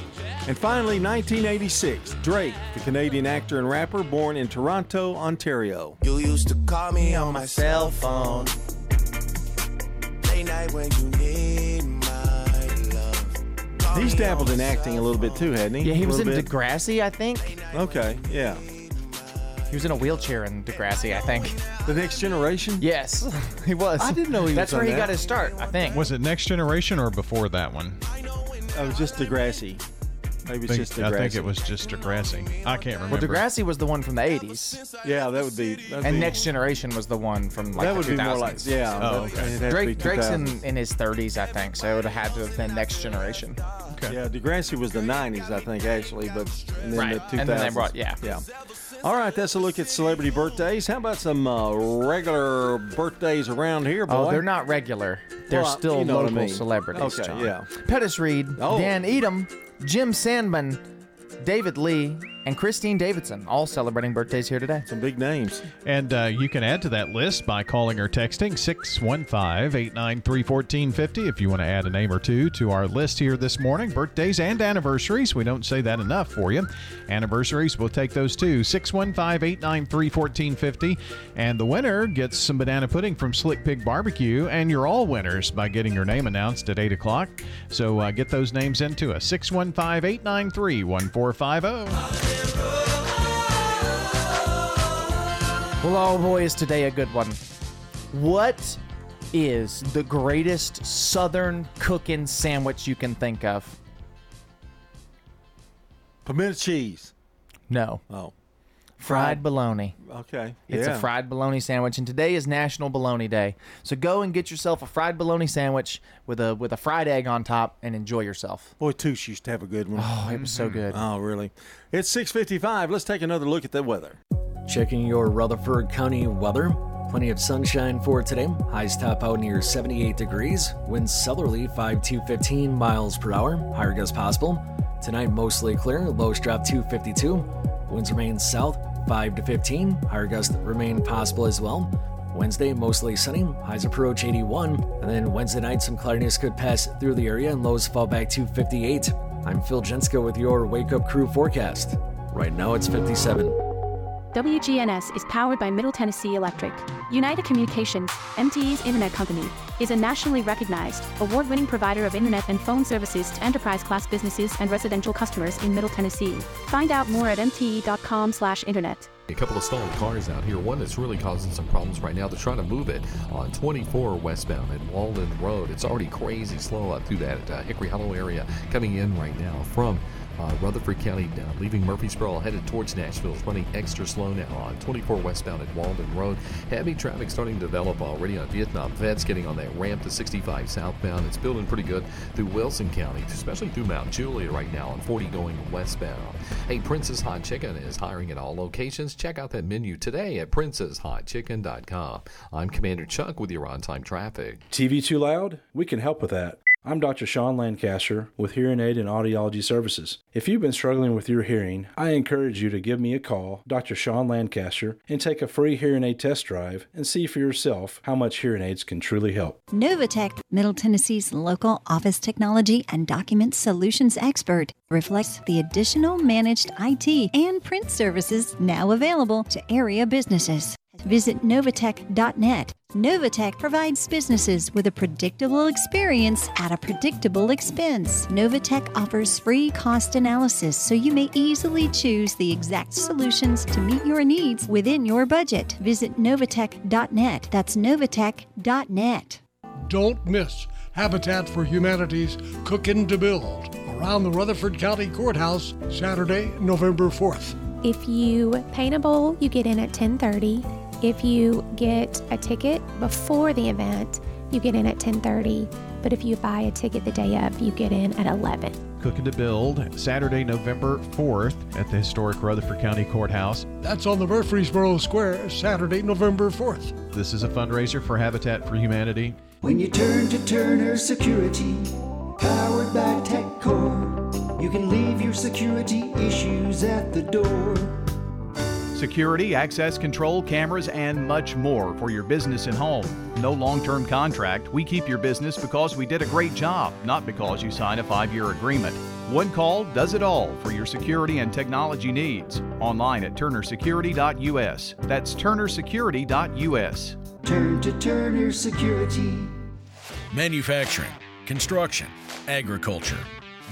And finally, 1986, Drake, the Canadian actor and rapper, born in Toronto, Ontario. You used to call me on my cell phone. Late night when you need my love. Call He's dabbled in acting a little bit too, hadn't he? Yeah, he A was in little bit? Degrassi, I think. Okay, yeah. He was in a wheelchair in Degrassi, I think. The Next Generation? Yes, he was. I didn't know he was That's on where he that. got his start, I think. Was it Next Generation or before that one? Oh, just Degrassi. Maybe it's think- just I think it was just Degrassi. I can't Well, remember. Degrassi was the one from the 80s. Yeah, that would be. that'd And be- Next Generation was the one from like That the would be 2000s. more like- yeah, Oh, okay. it'd have to Drake, Drake's in, in his 30s, I think, so it would have had to have been Next Generation. Okay. Yeah, Degrassi was the 90s, I think, actually, but and then Right, the 2000s. and then they brought- yeah. Yeah. All right, that's a look at celebrity birthdays. How about some uh, regular birthdays around here, boy? Oh, they're not regular. They're Well, still you know what I local mean. celebrities. Okay, John. yeah. Pettis Reed, Oh. Dan Edom, Jim Sandman, David Lee, and Christine Davidson, all celebrating birthdays here today. Some big names. And uh, you can add to that list by calling or texting 615 893 1450 if you want to add a name or two to our list here this morning. Birthdays and anniversaries. We don't say that enough for you. Anniversaries, we'll take those too. 615 893 1450. And the winner gets some banana pudding from Slick Pig Barbecue. And you're all winners by getting your name announced at 8 o'clock. So uh, get those names into us. 615 893 1450. Well, oh boy, is today a good one. What is the greatest southern cooking sandwich you can think of? Pimento cheese. No. Oh. Fried bologna. Okay. It's yeah. a fried bologna sandwich, and today is National Bologna Day. So go and get yourself a fried bologna sandwich with a with a fried egg on top, and enjoy yourself. Boy, Touche used to have a good one. Oh, it was so mm-hmm. good. Oh, really? It's 655. Let's take another look at the weather. Checking your Rutherford County weather. Plenty of sunshine for today. Highs top out near 78 degrees. Winds southerly 5 to 15 miles per hour. Higher gusts possible. Tonight mostly clear. Lows drop to 52. Winds remain south 5 to 15. Higher gusts remain possible as well. Wednesday mostly sunny. Highs approach 81. And then Wednesday night some cloudiness could pass through the area and lows fall back to 58. I'm Phil Jenska with your Wake Up Crew forecast. Right now it's 57. WGNS is powered by Middle Tennessee Electric. United Communications, MTE's internet company, is a nationally recognized, award winning provider of internet and phone services to enterprise class businesses and residential customers in Middle Tennessee. Find out more at mte.com/slash internet. A couple of stalled cars out here. One that's really causing some problems right now. They're trying to move it on 24 westbound at Walden Road. It's already crazy slow up through that uh, Hickory Hollow area coming in right now from uh, Rutherford County, uh, leaving Murfreesboro, headed towards Nashville. It's running extra slow now on 24 westbound at Walden Road. Heavy traffic starting to develop already on Vietnam Vets, getting on that ramp to 65 southbound. It's building pretty good through Wilson County, especially through Mount Juliet right now on 40 going westbound. Hey, Princess Hot Chicken is hiring at all locations. Check out that menu today at princesshotchicken.com. I'm Commander Chuck with your on time traffic. TV too loud? We can help with that. I'm Dr. Sean Lancaster with Hearing Aid and Audiology Services. If you've been struggling with your hearing, I encourage you to give me a call, Dr. Sean Lancaster, and take a free hearing aid test drive and see for yourself how much hearing aids can truly help. Novatech, Middle Tennessee's local office technology and document solutions expert, reflects the additional managed IT and print services now available to area businesses. Visit Novatech.net. Novatech provides businesses with a predictable experience at a predictable expense. Novatech offers free cost analysis so you may easily choose the exact solutions to meet your needs within your budget. Visit Novatech.net. That's Novatech.net. Don't miss Habitat for Humanity's Cookin' to Build around the Rutherford County Courthouse Saturday, November 4th. If you paint a bowl, you get in at 10:30. If you get a ticket before the event, you get in at 10:30. But if you buy a ticket the day of, you get in at 11. Cooking to Build, Saturday, November 4th at the historic Rutherford County Courthouse. That's on the Murfreesboro Square, Saturday, November 4th. This is a fundraiser for Habitat for Humanity. When you turn to Turner Security, powered by TechCore, you can leave your security issues at the door. Security, access control, cameras, and much more for your business and home. No long term contract. We keep your business because we did a great job, not because you signed a five year agreement. One call does it all for your security and technology needs. Online at turnersecurity.us. That's turnersecurity.us. Turn to Turner Security. Manufacturing, construction, agriculture.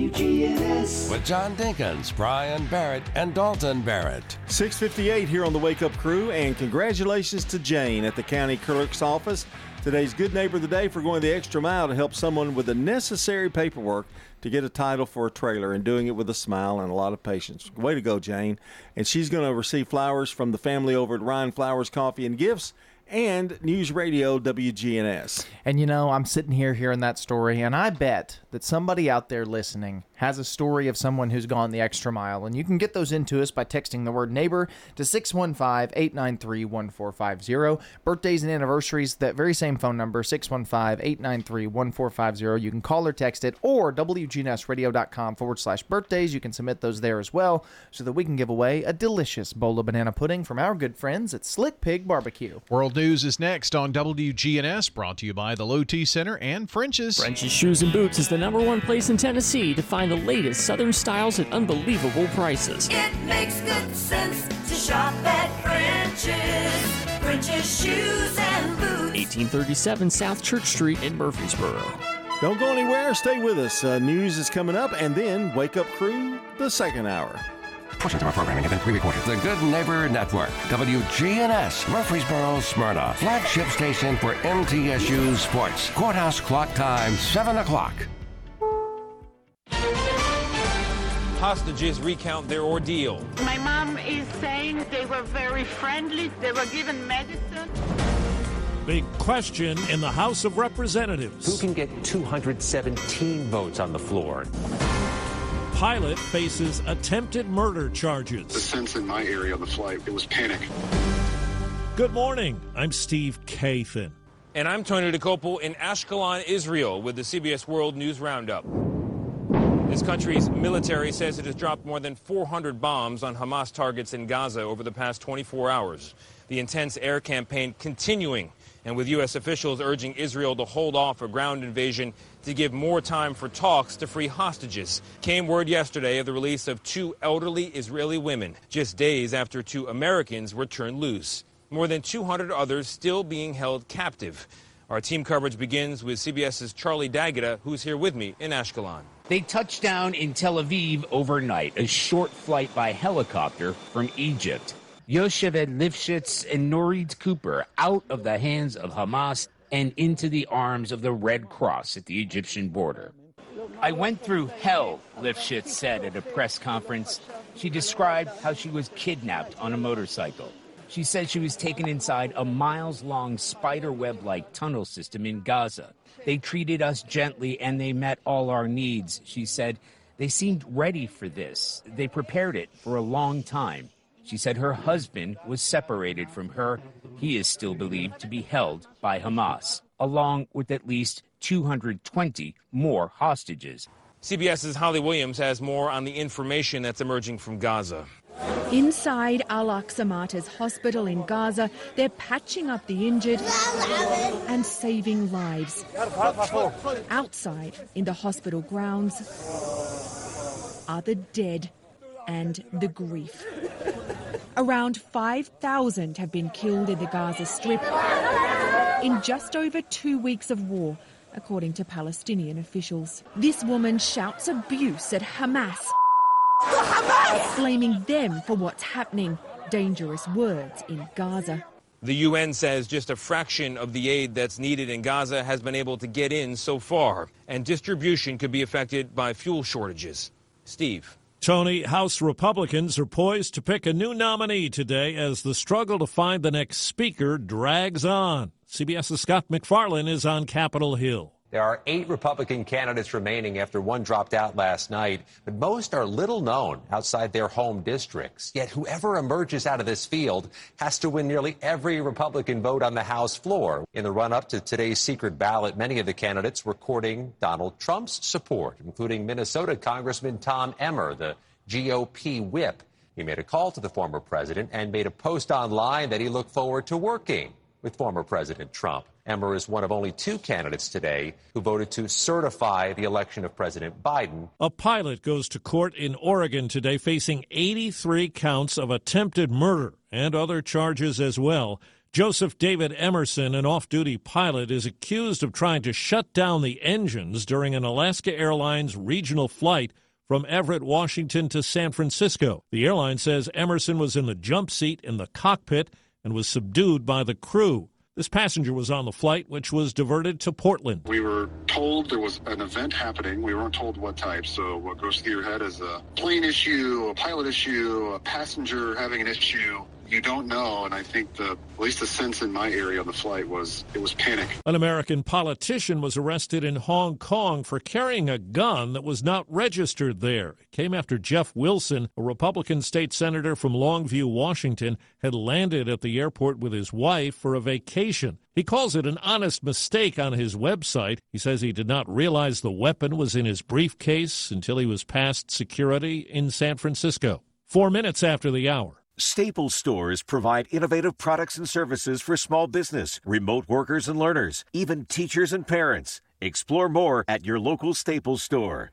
WGNS. With John Dinkins, Brian Barrett, and Dalton Barrett. 658 here on the Wake Up Crew, and congratulations to Jane at the county clerk's office. Today's Good Neighbor of the Day for going the extra mile to help someone with the necessary paperwork to get a title for a trailer and doing it with a smile and a lot of patience. Way to go, Jane. And she's going to receive flowers from the family over at Ryan Flowers Coffee and Gifts and News Radio WGNS. And you know, I'm sitting here hearing that story, and I bet that somebody out there listening has a story of someone who's gone the extra mile. And you can get those into us by texting the word neighbor to 615 893 1450. Birthdays and anniversaries, that very same phone number, 615 893 1450. You can call or text it, or WGNSradio.com forward slash birthdays. You can submit those there as well so that we can give away a delicious bowl of banana pudding from our good friends at Slick Pig Barbecue. World News is next on WGNS, brought to you by the Low T Center and French's. French's Shoes and Boots is the number one place in Tennessee to find the latest Southern styles at unbelievable prices. It makes good sense to shop at French's. French's Shoes and Boots. 1837 South Church Street in Murfreesboro. Don't go anywhere. Stay with us. Uh, news is coming up, and then Wake Up Crew, the second hour. Portions of our programming have been pre-recorded. The Good Neighbor Network, WGNS, Murfreesboro, Smyrna, flagship station for MTSU Sports. Courthouse clock time, 7 o'clock. Hostages recount their ordeal. My mom is saying they were very friendly, they were given medicine. Big question in the House of Representatives. Who can get 217 votes on the floor? Pilot faces attempted murder charges. The sense in my area of the flight, it was panic. Good morning. I'm Steve Kathan. And I'm Tony Dokoupil in Ashkelon, Israel, with the CBS World News Roundup. This country's military says it has dropped more than 400 bombs on Hamas targets in Gaza over the past 24 hours. The intense air campaign continuing, and with U.S. officials urging Israel to hold off a ground invasion to give more time for talks to free hostages. Came word yesterday of the release of two elderly Israeli women, just days after two Americans were turned loose. More than 200 others still being held captive. Our team coverage begins with CBS's Charlie D'Agata, who's here with me in Ashkelon. They touched down in Tel Aviv overnight, a short flight by helicopter from Egypt. Yocheved Lifshitz and Nurit Cooper out of the hands of Hamas and into the arms of the Red Cross at the Egyptian border. I went through hell, Lifshitz said at a press conference. She described how she was kidnapped on a motorcycle. She said she was taken inside a miles long spider web like tunnel system in Gaza. They treated us gently and they met all our needs, she said. They seemed ready for this. They prepared it for a long time. She said her husband was separated from her. He is still believed to be held by Hamas, along with at least 220 more hostages. CBS's Holly Williams has more on the information that's emerging from Gaza. Inside Al Aqsa Martyrs Hospital in Gaza, they're patching up the injured and saving lives. Outside, in the hospital grounds, are the dead and the grief. Around 5,000 have been killed in the Gaza Strip in just over two weeks of war, according to Palestinian officials. This woman shouts abuse at Hamas, blaming them for what's happening. Dangerous words in Gaza. The UN says just a fraction of the aid that's needed in Gaza has been able to get in so far, and distribution could be affected by fuel shortages. Steve. Tony, House Republicans are poised to pick a new nominee today as the struggle to find the next speaker drags on. CBS's Scott MacFarlane is on Capitol Hill. There are eight Republican candidates remaining after one dropped out last night, but most are little known outside their home districts. Yet whoever emerges out of this field has to win nearly every Republican vote on the House floor. In the run up to today's secret ballot, many of the candidates were courting Donald Trump's support, including Minnesota Congressman Tom Emmer, the GOP whip. He made a call to the former president and made a post online that he looked forward to working with former President Trump. Emmer is one of only two candidates today who voted to certify the election of President Biden. A pilot goes to court in Oregon today facing 83 counts of attempted murder and other charges as well. Joseph David Emerson, an off duty pilot, is accused of trying to shut down the engines during an Alaska Airlines regional flight from Everett, Washington to San Francisco. The airline says Emerson was in the jump seat in the cockpit and was subdued by the crew. This passenger was on the flight, which was diverted to Portland. We were told there was an event happening. We weren't told what type. So, what goes through your head is a plane issue, a pilot issue, a passenger having an issue. You don't know, and I think the at least the sense in my area on the flight was it was panic. An American politician was arrested in Hong Kong for carrying a gun that was not registered there. It came after Jeff Wilson, a Republican state senator from Longview, Washington, had landed at the airport with his wife for a vacation. He calls it an honest mistake on his website. He says he did not realize the weapon was in his briefcase until he was past security in San Francisco. Four minutes after the hour. Staples stores provide innovative products and services for small business, remote workers and learners, even teachers and parents. Explore more at your local Staples store.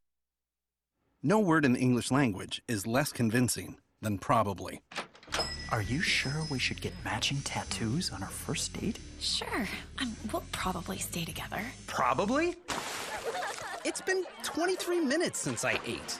No word in the English language is less convincing than probably. Are you sure we should get matching tattoos on our first date? Sure. Um, we'll probably stay together. Probably? It's been 23 minutes since I ate.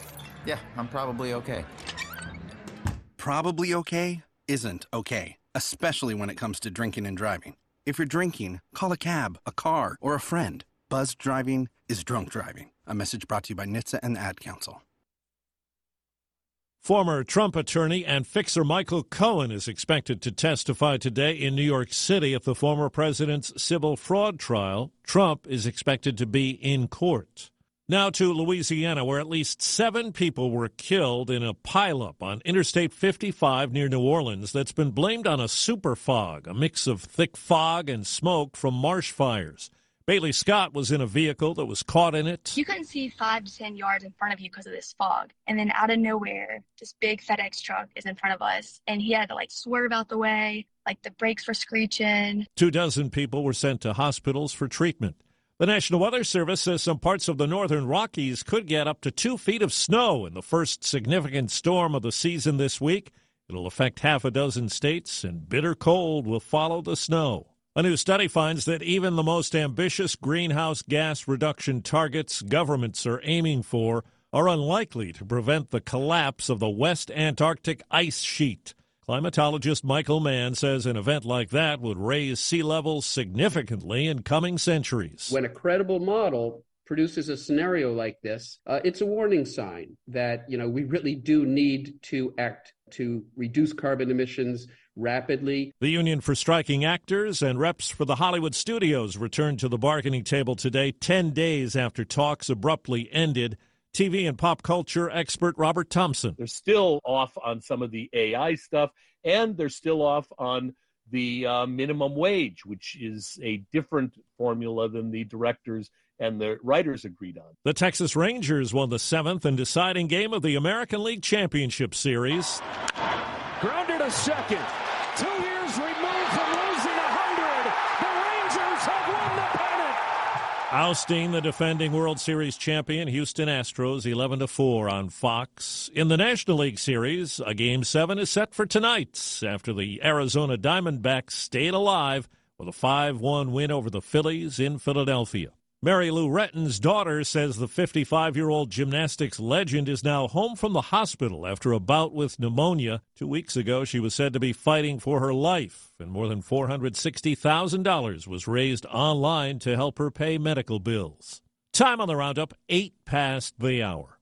Yeah, I'm probably okay. Probably okay isn't okay, especially when it comes to drinking and driving. If you're drinking, call a cab, a car, or a friend. Buzz driving is drunk driving. A message brought to you by NHTSA and the Ad Council. Former Trump attorney and fixer Michael Cohen is expected to testify today in New York City at the former president's civil fraud trial. Trump is expected to be in court. Now to Louisiana, where at least seven people were killed in a pileup on Interstate 55 near New Orleans that's been blamed on a super fog, a mix of thick fog and smoke from marsh fires. Bailey Scott was in a vehicle that was caught in it. You couldn't see five to ten yards in front of you because of this fog. And then out of nowhere, this big FedEx truck is in front of us. And he had to like swerve out the way, like the brakes were screeching. Two dozen people were sent to hospitals for treatment. The National Weather Service says some parts of the northern Rockies could get up to two feet of snow in the first significant storm of the season this week. It'll affect half a dozen states, and bitter cold will follow the snow. A new study finds that even the most ambitious greenhouse gas reduction targets governments are aiming for are unlikely to prevent the collapse of the West Antarctic ice sheet. Climatologist Michael Mann says an event like that would raise sea levels significantly in coming centuries. When a credible model produces a scenario like this, uh, it's a warning sign that you know we really do need to act to reduce carbon emissions rapidly. The Union for Striking Actors and reps for the Hollywood studios returned to the bargaining table today, 10 days after talks abruptly ended. TV and pop culture expert Robert Thompson. They're still off on some of the AI stuff, and they're still off on the uh, minimum wage, which is a different formula than the directors and the writers agreed on. The Texas Rangers won the seventh and deciding game of the American League Championship Series. Grounded a second. Two years removed from losing a hundred. The Rangers have won the pennant. Ousting the defending World Series champion Houston Astros 11 to 4 on Fox. In the National League Series, a game 7 is set for tonight after the Arizona Diamondbacks stayed alive with a 5-1 win over the Phillies in Philadelphia. Mary Lou Retton's daughter says the 55 year old gymnastics legend is now home from the hospital after a bout with pneumonia. Two weeks ago, she was said to be fighting for her life, and more than $460,000 was raised online to help her pay medical bills. Time on the roundup, 8 past the hour.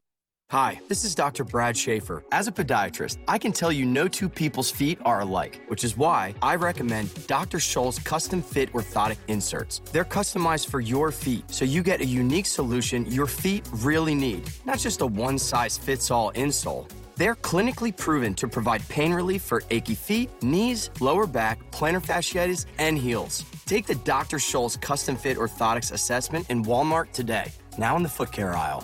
Hi, this is Dr. Brad Schaefer. As a podiatrist, I can tell you no two people's feet are alike, which is why I recommend Dr. Scholl's custom fit orthotic inserts. They're customized for your feet, so you get a unique solution your feet really need, not just a one size fits all insole. They're clinically proven to provide pain relief for achy feet, knees, lower back, plantar fasciitis, and heels. Take the Dr. Scholl's custom fit orthotics assessment in Walmart today, now in the foot care aisle.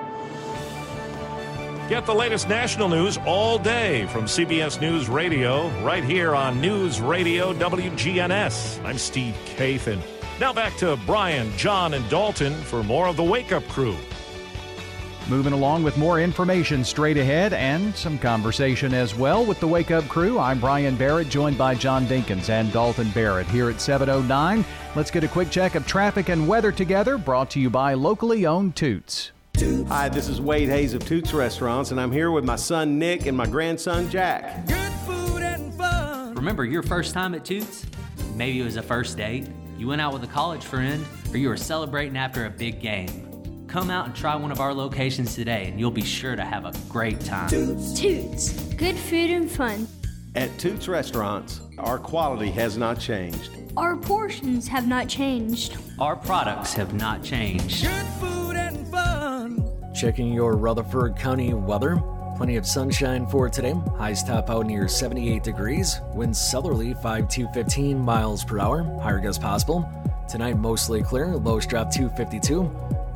Get the latest national news all day from CBS News Radio, right here on News Radio WGNS. I'm Steve Kathan. Now back to Brian, John, and Dalton for more of the Wake Up Crew. Moving along with more information straight ahead and some conversation as well with the Wake Up Crew. I'm Brian Barrett, joined by John Dinkins and Dalton Barrett here at 709. Let's get a quick check of traffic and weather together, brought to you by locally owned Toots. Hi, this is Wade Hayes of Toots Restaurants, and I'm here with my son Nick and my grandson Jack. Good food and fun. Remember your first time at Toots? Maybe it was a first date, you went out with a college friend, or you were celebrating after a big game. Come out and try one of our locations today, and you'll be sure to have a great time. Toots. Toots. Good food and fun. At Toots Restaurants, our quality has not changed. Our portions have not changed. Our products have not changed. Good food Checking your Rutherford County weather. Plenty of sunshine for today. Highs top out near 78 degrees. Winds southerly 5 to 15 miles per hour. Higher gusts possible. Tonight mostly clear. Lows drop to 52.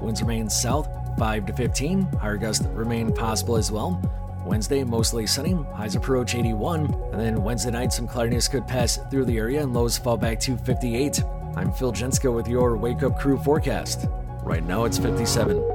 Winds remain south 5 to 15. Higher gusts remain possible as well. Wednesday, mostly sunny, highs approach 81. And then Wednesday night, some cloudiness could pass through the area and lows fall back to 58. I'm Phil Jensko with your Wake Up Crew forecast. Right now it's 57.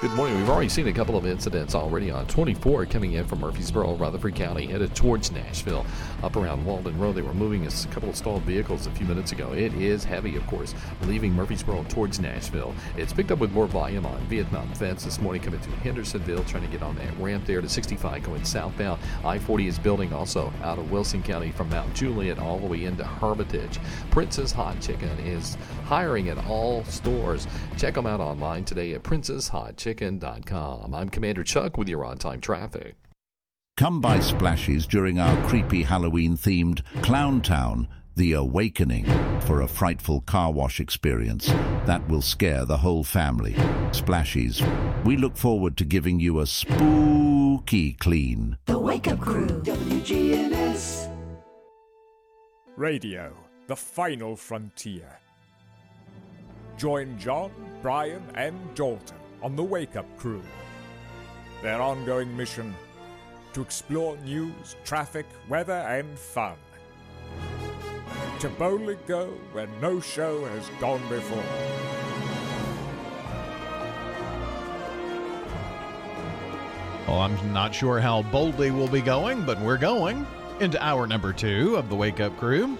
Good morning. We've already seen a couple of incidents already on 24 coming in from Murfreesboro, Rutherford County, headed towards Nashville. Up around Walden Road, they were moving a couple of stalled vehicles a few minutes ago. It is heavy, of course, leaving Murfreesboro towards Nashville. It's picked up with more volume on Vietnam Vets this morning coming through Hendersonville, trying to get on that ramp there to 65 going southbound. I 40 is building also out of Wilson County from Mount Juliet all the way into Hermitage. Princess Hot Chicken is hiring at all stores. Check them out online today at princesshotchicken.com. I'm Commander Chuck with your on time traffic. Come by Splashes during our creepy Halloween themed Clown Town The Awakening for a frightful car wash experience that will scare the whole family. Splashes. We look forward to giving you a spooky clean. The Wake Up Crew, WGNS. Radio, the final frontier. Join John, Brian, and Dalton on the Wake Up Crew. Their ongoing mission to explore news, traffic, weather, and fun. To boldly go where no show has gone before. Well, I'm not sure how boldly we'll be going, but we're going into hour number two of the Wake Up Crew.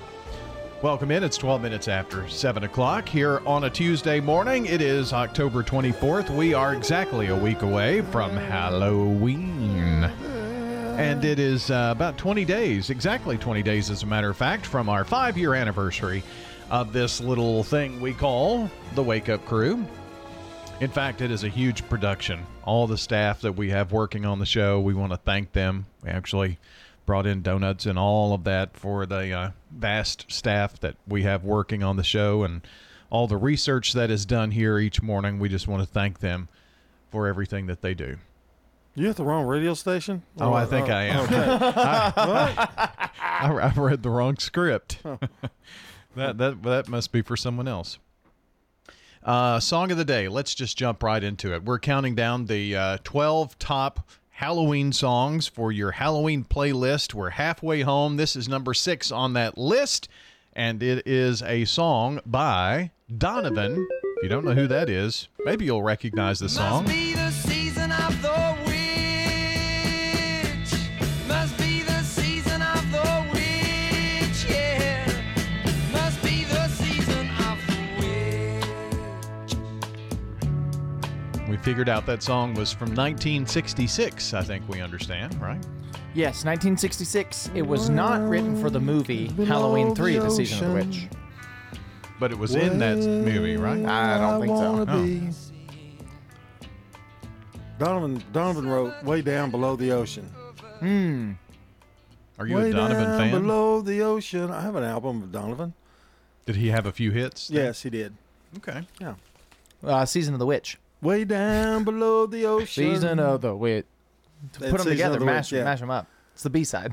Welcome in. It's 12 minutes after 7 o'clock here on a Tuesday morning. It is October 24th. We are exactly a week away from Halloween. And it is uh, about 20 days, exactly 20 days, as a matter of fact, from our five year anniversary of this little thing we call the Wake Up Crew. In fact, it is a huge production. All the staff that we have working on the show, we want to thank them. We actually brought in donuts and all of that for the uh, vast staff that we have working on the show and all the research that is done here each morning. We just want to thank them for everything that they do. You at the wrong radio station? Oh, I think oh, I am. Okay. I, I, I read the wrong script. that that that must be for someone else. Uh, song of the day. Let's just jump right into it. We're counting down the uh, 12 top Halloween songs for your Halloween playlist. We're halfway home. This is number six on that list, and it is a song by Donovan. If you don't know who that is, maybe you'll recognize the song. Figured out that song was from 1966, I think we understand, right? Yes, 1966. It was not written for the movie Halloween 3, The Season of the Witch. But it was in that movie, right? I don't think so. wanna Donovan Donovan wrote "Way Down Below the Ocean." Hmm. Are you Way a Donovan down fan? Below the ocean. I have an album of Donovan. Did he have a few hits? Yes, he did. Okay. Yeah. Uh, Season of the Witch. Way down below the ocean. Season of the Witch. To That's put them Season together, of the mash, Witch, yeah. mash them up. It's the B side.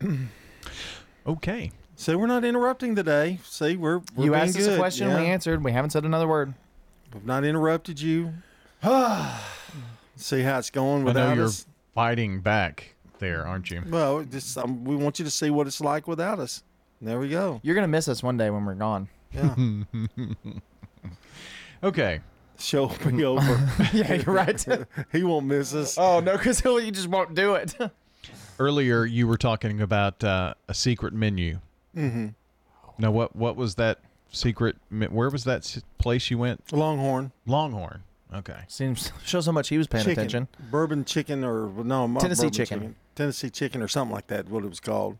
okay. So we're not interrupting today. See, we're, we're You being asked us a good. question, Yeah. we answered. We haven't said another word. We've not interrupted you. See how it's going I know without you're us. fighting back there, aren't you? Well, just um, we want you to see what it's like without us. There we go. You're gonna miss us one day when we're gone. Yeah. okay. Show will be over. yeah, you're right. he won't miss us. Oh no, because you just won't do it. Earlier, you were talking about uh, a secret menu. Mm-hmm. Now, what what was that secret? me- Where was that s- place you went? Longhorn. Longhorn. Okay. Seems shows how much he was paying chicken. attention. Bourbon chicken or no not Tennessee bourbon chicken. Tennessee chicken or something like that. What it was called.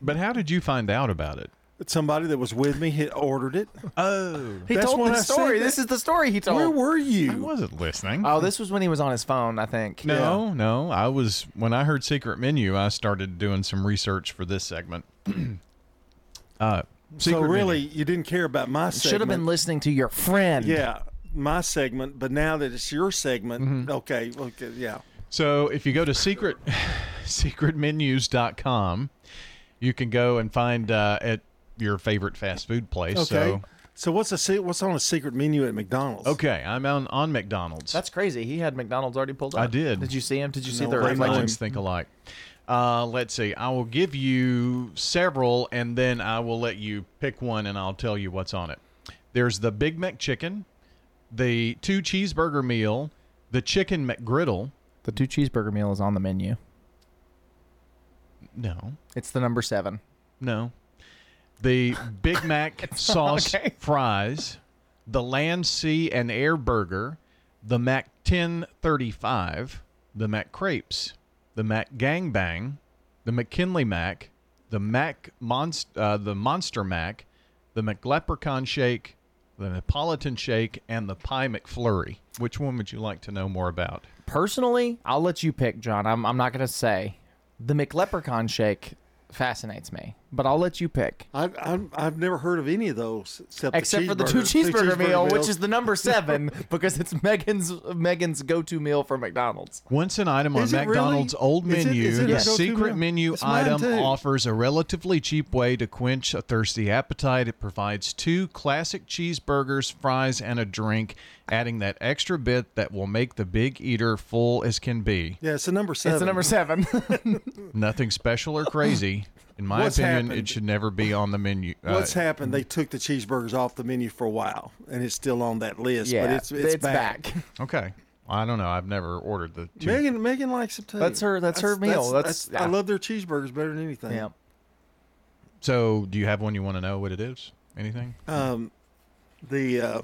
But how did you find out about it? Somebody that was with me had ordered it. Oh, He That's told what the I said story. that- This is the story he told. Where were you? I wasn't listening. Oh, this was when he was on his phone, I think. No, no. I was when I heard secret menu, I started doing some research for this segment. uh, So secret really, menu. you didn't care about my segment. Should have been listening to your friend. Yeah, my segment. But now that it's your segment, Mm-hmm. okay, okay, yeah. So if you go to secret secretmenus.com, you can go and find uh, at your favorite fast food place. Okay. So So what's a se- what's on a secret menu at McDonald's? okay, I'm on on McDonald's. That's crazy. He had McDonald's already pulled up. I did. Did you see him? Did you see No, their I My minds think alike. Uh, let's see. I will give you several, and then I will let you pick one, and I'll tell you what's on it. There's the Big Mac chicken, the two cheeseburger meal, the chicken McGriddle. The two cheeseburger meal is on the menu. No, It's the number seven. no. The Big Mac sauce okay. fries, the Land, Sea, and Air burger, the Mac 1035, the Mac crepes, the Mac Gangbang, the McKinley Mac, the Mac Monst- uh, the Monster Mac, the McLeprechaun Shake, the Neapolitan Shake, and the Pie McFlurry. Which one would you like to know more about? Personally, I'll let you pick, John. I'm, I'm not going to say. The McLeprechaun shake fascinates me, but I'll let you pick. I've, I've, I've never heard of any of those except Except the for the two cheeseburger, meal, which is the number seven because it's Megan's Megan's go-to meal for McDonald's. Once an item on Is it really? McDonald's old menu, is it the secret meal? menu It's item offers a relatively cheap way to quench a thirsty appetite. It provides two classic cheeseburgers, fries, and a drink, adding that extra bit that will make the big eater full as can be. Yeah, it's a number seven. It's the number seven. Nothing special or crazy. In my What's opinion, happened? it should never be on the menu. Uh, What's happened? They took the cheeseburgers off the menu for a while, and it's still on that list. yeah, but it's it's, back. Okay. I don't know. I've never ordered the two. Megan Megan likes them too. That's her- that's her meal. That's- I yeah. love their cheeseburgers better than anything. yeah. So, do you have one you want to know what it is? Anything? Um, the uh,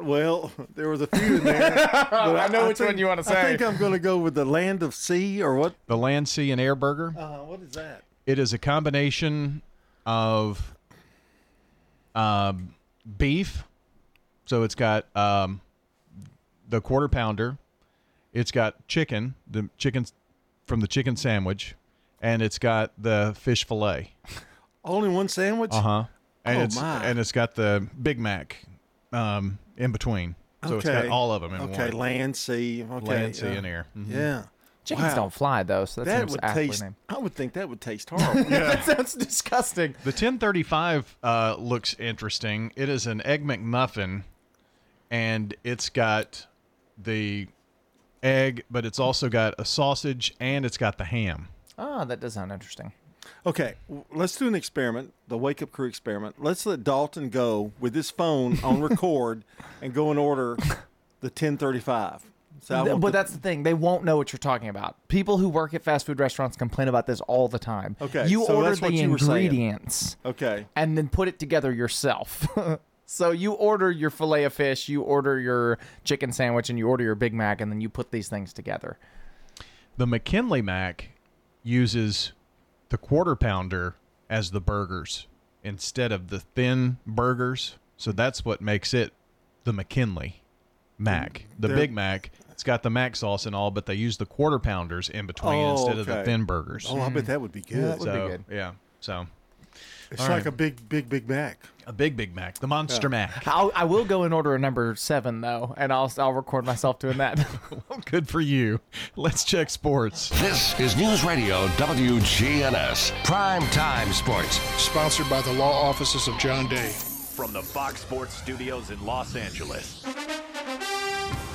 well, there was a few in there. but I know which think- one you wanna say. I think I'm going to go with the Land of Sea or what? The Land, Sea, and Air Burger? Uh, what is that? It is a combination of um, beef. So it's got um, the quarter pounder. It's got chicken, the chicken from the chicken sandwich, and it's got the fish fillet. Only one sandwich? Uh huh. And Oh, it's my. and it's got the Big Mac um, in between. So it's got all of them in okay, one. land, sea. Okay, Land, sea, yeah. and air. Mhm. Yeah. Chickens Wow. don't fly though, so that, That seems would taste. named. I would think that would taste horrible. that sounds disgusting. The 1035 uh, looks interesting. It is an egg McMuffin, and it's got the egg, but it's also got a sausage and it's got the ham. Ah, that does sound interesting. Okay, let's do an experiment, the Wake Up Crew experiment. Let's let Dalton go with his phone on record and go and order the 1035. So I Th- but the- that's the thing; they won't know what you're talking about. People who work at fast food restaurants complain about this all the time. Okay, you so order the you ingredients, okay. and then put it together yourself. so you order your fillet of fish, you order your chicken sandwich, and you order your Big Mac, and then you put these things together. The McKinley Mac uses the quarter pounder as the burgers instead of the thin burgers. So that's what makes it the McKinley Mac. The They're- Big Mac, it's got the mac sauce and all, but they use the quarter pounders in between Oh, instead of the okay. thin burgers. Oh, I bet that would be good. that would be so, good. Yeah. So It's all like right. a big, big, Big Mac. a big Big Mac, the Monster Mac. I'll, I will go and order a number seven though, and I'll I'll record myself doing that. Well, good for you. Let's check sports. This is News Radio WGNS Prime Time Sports. Sponsored by the law offices of John Day. From the Fox Sports Studios in Los Angeles,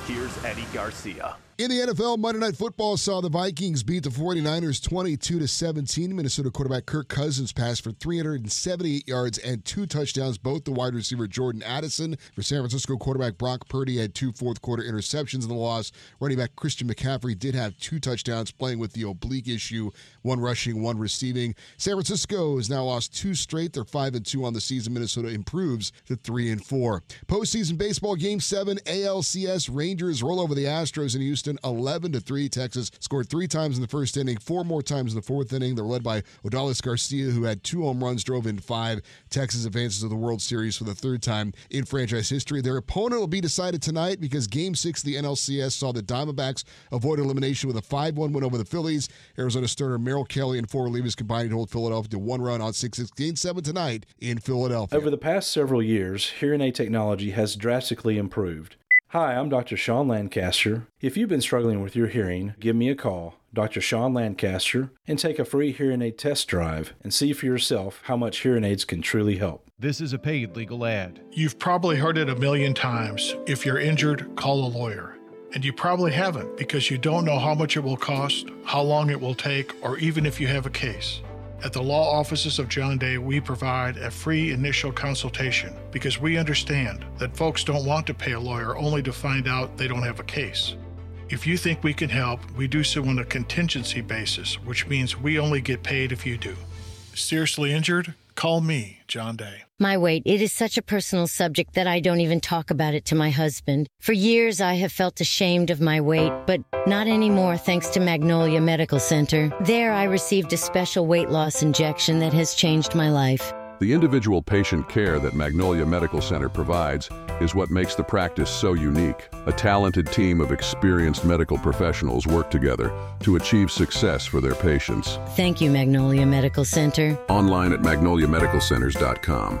here's Eddie Garcia. In the NFL, Monday Night Football saw the Vikings beat the 49ers 22 to 17. Minnesota quarterback Kirk Cousins passed for 378 yards and two touchdowns. Both the wide receiver Jordan Addison for San Francisco quarterback Brock Purdy had two fourth quarter interceptions in the loss. Running back Christian McCaffrey did have two touchdowns playing with the oblique issue, one rushing, one receiving. San Francisco has now lost two straight. They're 5 and 2 on the season. Minnesota improves to 3 and 4. Postseason baseball game 7 ALCS Rangers roll over the Astros in Houston 11 to 3. Texas scored 3 times in the first inning, 4 more times in the fourth inning. They're led by Adolis Garcia who had 2 home runs, drove in 5. Texas advances to the World Series for the third time in franchise history. Their opponent will be decided tonight because game 6 of the NLCS saw the Diamondbacks avoid elimination with a 5-1 win over the Phillies. Arizona starter Merrill Kelly and four relievers combined to hold Philadelphia to one run on 6-6 game 7 tonight in Philadelphia. Over the past several years, hearing aid technology has drastically improved. Hi, I'm Dr. Sean Lancaster. If you've been struggling with your hearing, give me a call, Dr. Sean Lancaster, and take a free hearing aid test drive and see for yourself how much hearing aids can truly help. This is a paid legal ad. You've probably heard it a million times. If you're injured, call a lawyer. And you probably haven't because you don't know how much it will cost, how long it will take, or even if you have a case. At the law offices of John Day, we provide a free initial consultation because we understand that folks don't want to pay a lawyer only to find out they don't have a case. If you think we can help, we do so on a contingency basis, which means we only get paid if you do. Seriously injured? Call me, John Day. My weight, it is such a personal subject that I don't even talk about it to my husband. For years, I have felt ashamed of my weight, but not anymore thanks to Magnolia Medical Center. There, I received a special weight loss injection that has changed my life. The individual patient care that Magnolia Medical Center provides is what makes the practice so unique. A talented team of experienced medical professionals work together to achieve success for their patients. Thank you, Magnolia Medical Center. Online at magnoliamedicalcenters.com.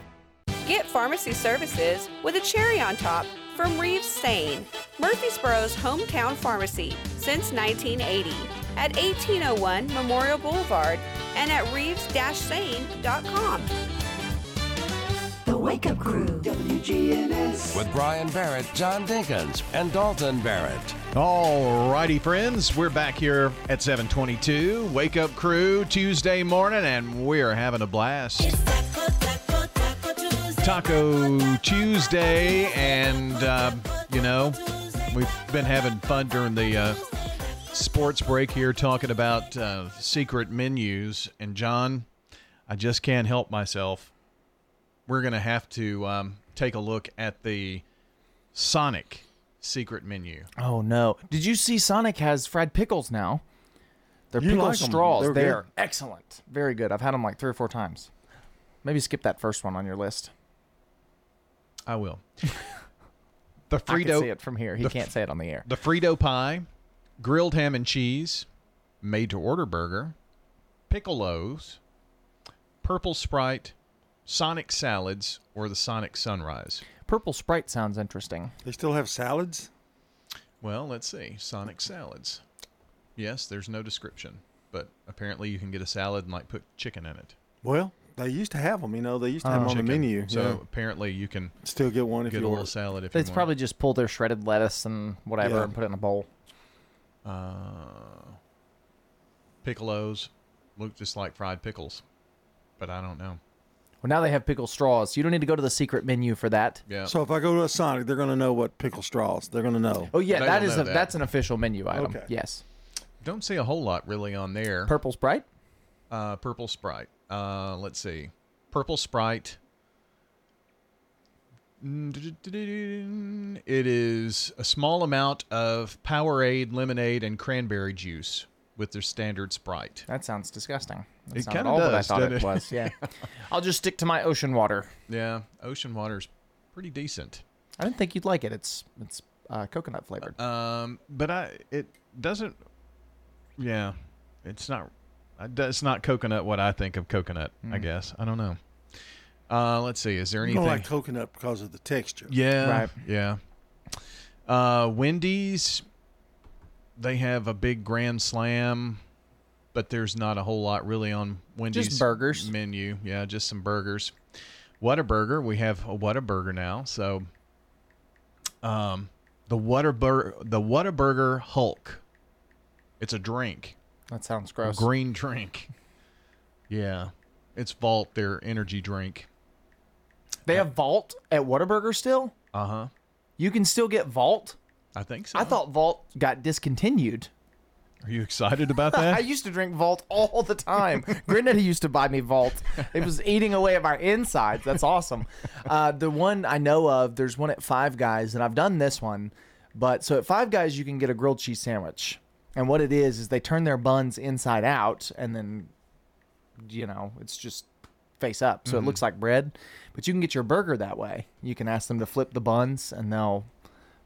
Get pharmacy services with a cherry on top from Reeves Sain, Murfreesboro's hometown pharmacy since 1980 at 1801 Memorial Boulevard and at reeves-sain.com. The Wake Up Crew, WGNS. With Brian Barrett, John Dinkins, and Dalton Barrett. All righty, friends. We're back here at 722. Wake up crew Tuesday morning, and we're having a blast. Taco Tuesday, and uh, you know, we've been having fun during the uh, sports break here talking about uh, secret menus. And John, I just can't help myself. We're going to have to um, take a look at the Sonic secret menu. Oh no! Did you see Sonic has fried pickles now? They're You pickle like 'em. straws. They're They're, good. excellent. Very good. I've had them like three or four times. Maybe skip that first one on your list. I will. The I can see it from here. He can't say it on the air. The Frito pie, grilled ham and cheese, made to order burger, Pickle-O's, purple sprite, Sonic salads, or the Sonic sunrise. Purple Sprite sounds interesting. They still have salads? Well, let's see. Sonic salads. Yes, there's no description, but apparently you can get a salad and like put chicken in it. Well, they used to have them. You know, they used to have them on the Chicken. menu. So yeah. apparently you can Still get one if you get you a order. little salad if They you want. probably just pull their shredded lettuce and whatever Yeah. and put it in a bowl. Uh, Pickle-O's look just like fried pickles, but I don't know. Well, now they have pickle straws. You don't need to go to the secret menu for that. Yeah. So if I go to a Sonic, they're going to know what pickle straws. They're going to know. Oh yeah, They that will is know a, that. that's an official menu item. Okay. Yes. Don't see a whole lot really on there. Purple Sprite. Uh, purple Sprite. Uh, let's see. Purple Sprite. It is a small amount of Powerade, lemonade, and cranberry juice with their standard Sprite. That sounds disgusting. That's It not kinda at all what I thought it it? was. Yeah. I'll just stick to my ocean water. Yeah, ocean water's pretty decent. I didn't think you'd like it. It's it's uh, coconut flavored. Um, but I it doesn't. Yeah, it's not. I- It's not coconut. What I think of coconut, I Mm. guess. I don't know. Uh, let's see. Is there anything? don't like coconut because of the texture. Yeah. Right. Yeah. Uh, Wendy's, they have a big Grand Slam, but there's not a whole lot really on Wendy's burgers. menu. Yeah, just some burgers. Whataburger, we have a Whataburger now. So, um, the Whataburger, the Whataburger Hulk. It's a drink, That sounds gross. green drink. Yeah, it's Vault, their energy drink. They have Vault at Whataburger still. Uh huh. You can still get Vault. I think so. I thought Vault got discontinued. Are you excited about that? I used to drink Vault all the time. Granddaddy used to buy me Vault. It was eating away at my insides. That's awesome. Uh, the one I know of, there's one at Five Guys, and I've done this one. But so at Five Guys, you can get a grilled cheese sandwich. And what it is, is they turn their buns inside out and then, you know, it's just face up. So Mhm. it looks like bread. But you can get your burger that way. You can ask them to flip the buns and they'll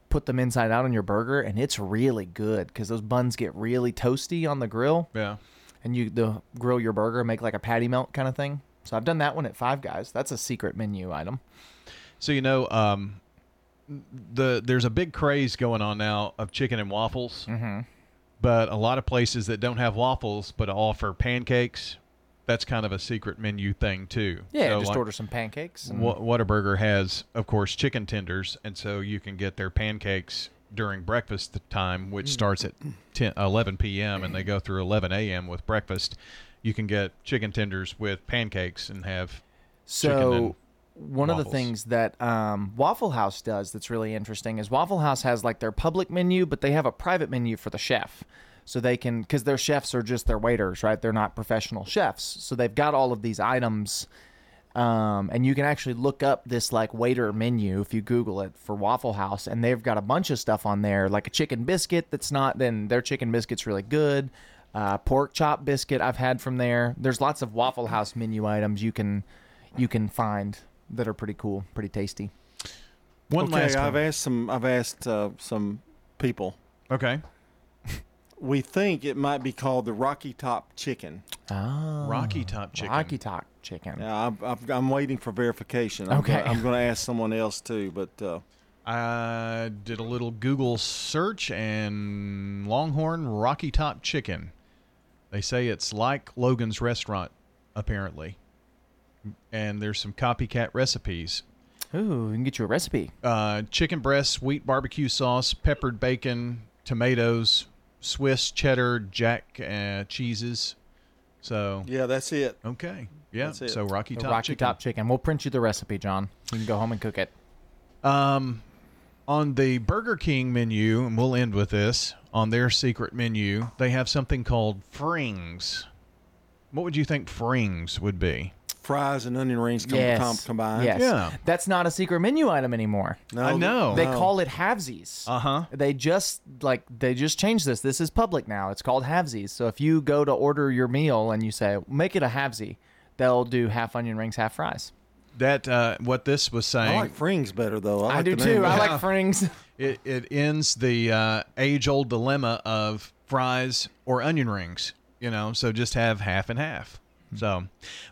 put them inside out on your burger. And it's really good because those buns get really toasty on the grill. Yeah. And you the grill your burger, make like a patty melt kind of thing. So I've done that one at Five Guys. That's a secret menu item. So you know, um, the there's a big craze going on now of chicken and waffles. Mm-hmm. But a lot of places that don't have waffles but offer pancakes, that's kind of a secret menu thing too. Yeah, So, just like, order some pancakes. And, Wha- Whataburger has, of course, chicken tenders, and so you can get their pancakes during breakfast time, which Mm. starts at 10, 11 p.m. and they go through 11 a.m. with breakfast. You can get chicken tenders with pancakes and have chicken So one of the things that um, Waffle House does that's really interesting is Waffle House has like their public menu, but they have a private menu for the chef. So they can, because their chefs are just their waiters, right? They're not professional chefs. So they've got all of these items. Um, and you can actually look up this like waiter menu if you Google it for Waffle House, and they've got a bunch of stuff on there, like a chicken biscuit that's not. Then their chicken biscuit's really good. Uh, pork chop biscuit I've had from there. There's lots of Waffle House menu items you can you can find that are pretty cool, pretty tasty. One okay, last I've one. asked some. I've asked uh, some people. Okay. We think it might be called the Rocky Top Chicken. Oh, Rocky Top chicken. Rocky Top chicken. Yeah, I'm, I'm, I'm waiting for verification. I'm Okay. Gonna, I'm going to ask someone else too, but uh, I did a little Google search and Longhorn Rocky Top Chicken. They say it's like Logan's Restaurant, apparently. And there's some copycat recipes. Ooh, you can get you a recipe. Uh, chicken breast, sweet barbecue sauce, peppered bacon, tomatoes, Swiss cheddar, jack uh, cheeses. So yeah, that's it. Okay, yeah. That's it. So Rocky The Top Rocky Chicken. Top chicken. We'll print you the recipe, John. You can go home and cook it. Um, on the Burger King menu, and we'll end with this. On their secret menu, they have something called frings. What would you think frings would be? Fries and onion rings com- yes. com- combined. Yes. Yeah. That's not a secret menu item anymore. No, I know. They no. call it halvesies. Uh huh. They just like they just changed this. This is public now. It's called halvesies. So if you go to order your meal and you say make it a halvesie, they'll do half onion rings, half fries. That uh, what this was saying. I saying. like frings better though. I, I, do the too. name I like frings. It it ends the uh, age old dilemma of fries or onion rings. You know, so just have half and half. So,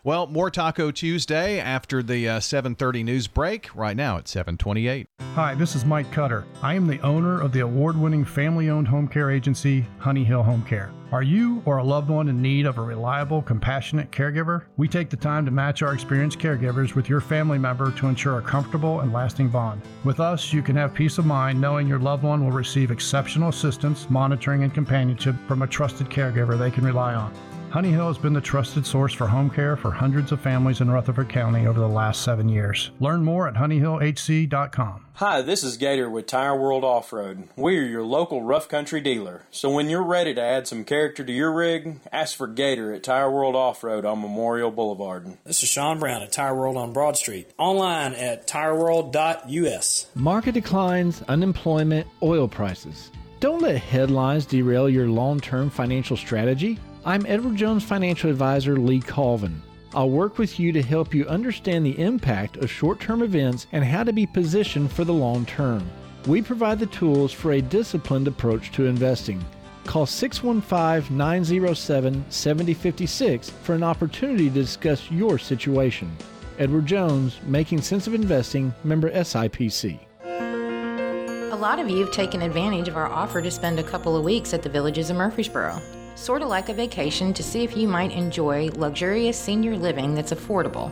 well, more Taco Tuesday after the uh, 7:30 news break. Right now at 7:28. Hi, this is Mike Cutter. I am the owner of the award winning family owned home care agency, Honey Hill Home Care. Are you or a loved one in need of a reliable, compassionate caregiver? We take the time to match our experienced caregivers with your family member to ensure a comfortable and lasting bond. With us, you can have peace of mind knowing your loved one will receive exceptional assistance, monitoring, and companionship from a trusted caregiver they can rely on. Honey Hill has been the trusted source for home care for hundreds of families in Rutherford County over the last seven years. Learn more at honeyhillhc.com. Hi, this is Gator with Tire World Off Road. We are your local rough country dealer. So when you're ready to add some character to your rig, ask for Gator at Tire World Off Road on Memorial Boulevard. This is Sean Brown at Tire World on Broad Street. Online at tireworld.us. Market declines, unemployment, oil prices. Don't let headlines derail your long term financial strategy. I'm Edward Jones financial advisor Lee Colvin. I'll work with you to help you understand the impact of short term events and how to be positioned for the long term. We provide the tools for a disciplined approach to investing. Call 615 907 7056 for an opportunity to discuss your situation. Edward Jones, Making Sense of Investing, member SIPC. A lot of you have taken advantage of our offer to spend a couple of weeks at the Villages of Murfreesboro. Sort of like a vacation to see if you might enjoy luxurious senior living that's affordable.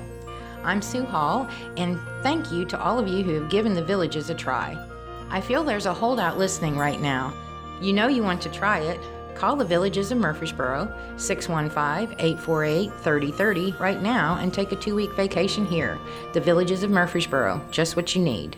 I'm Sue Hall, and thank you to all of you who have given the Villages a try. I feel there's a holdout listening right now. You know you want to try it. Call the Villages of Murfreesboro, 615 848 3030 right now and take a two week vacation here. The Villages of Murfreesboro, just what you need.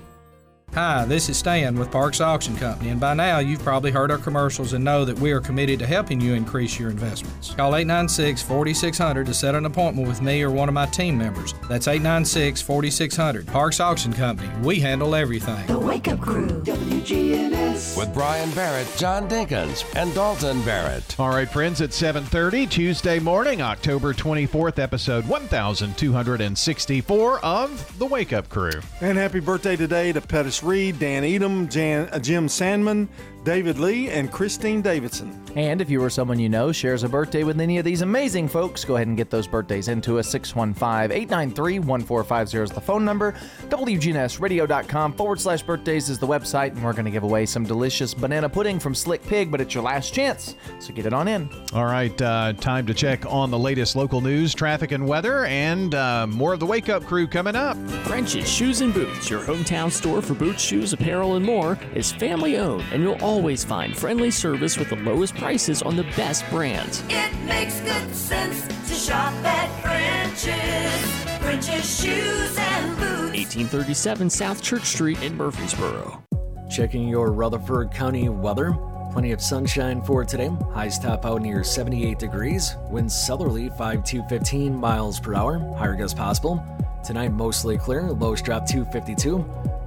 Hi, this is Stan with Parks Auction Company, and by now you've probably heard our commercials and know that we are committed to helping you increase your investments. Call 896 4600 to set an appointment with me or one of my team members. That's 896 4600. Parks Auction Company, we handle everything. The Wake Up Crew, WGNS. With Brian Barrett, John Dinkins, and Dalton Barrett. All right, friends, at 7:30 Tuesday morning, October 24th, episode 1264 of The Wake Up Crew. And happy birthday today to Pettis Reed, Dan Edom, Jan, uh, Jim Sandman, David Lee, and Christine Davidson. And if you or someone you know shares a birthday with any of these amazing folks, go ahead and get those birthdays into us. 615 893 1450 is the phone number. WGNSradio.com forward slash birthdays is the website. And we're going to give away some delicious banana pudding from Slick Pig, but it's your last chance. So get it on in. All right, uh, time to check on the latest local news, traffic, and weather, and uh, more of the Wake Up Crew coming up. French's Shoes and Boots, your hometown store for boots, shoes, apparel, and more, is family owned, and you'll always find friendly service with the lowest prices on the best brands. It makes good sense to shop at French's. French's Shoes and Boots. 1837 South Church Street in Murfreesboro. Checking your Rutherford County weather. Plenty of sunshine for today. Highs top out near 78 degrees. Winds southerly 5 to 15 miles per hour. Higher gusts possible. Tonight mostly clear. Lows drop to 52.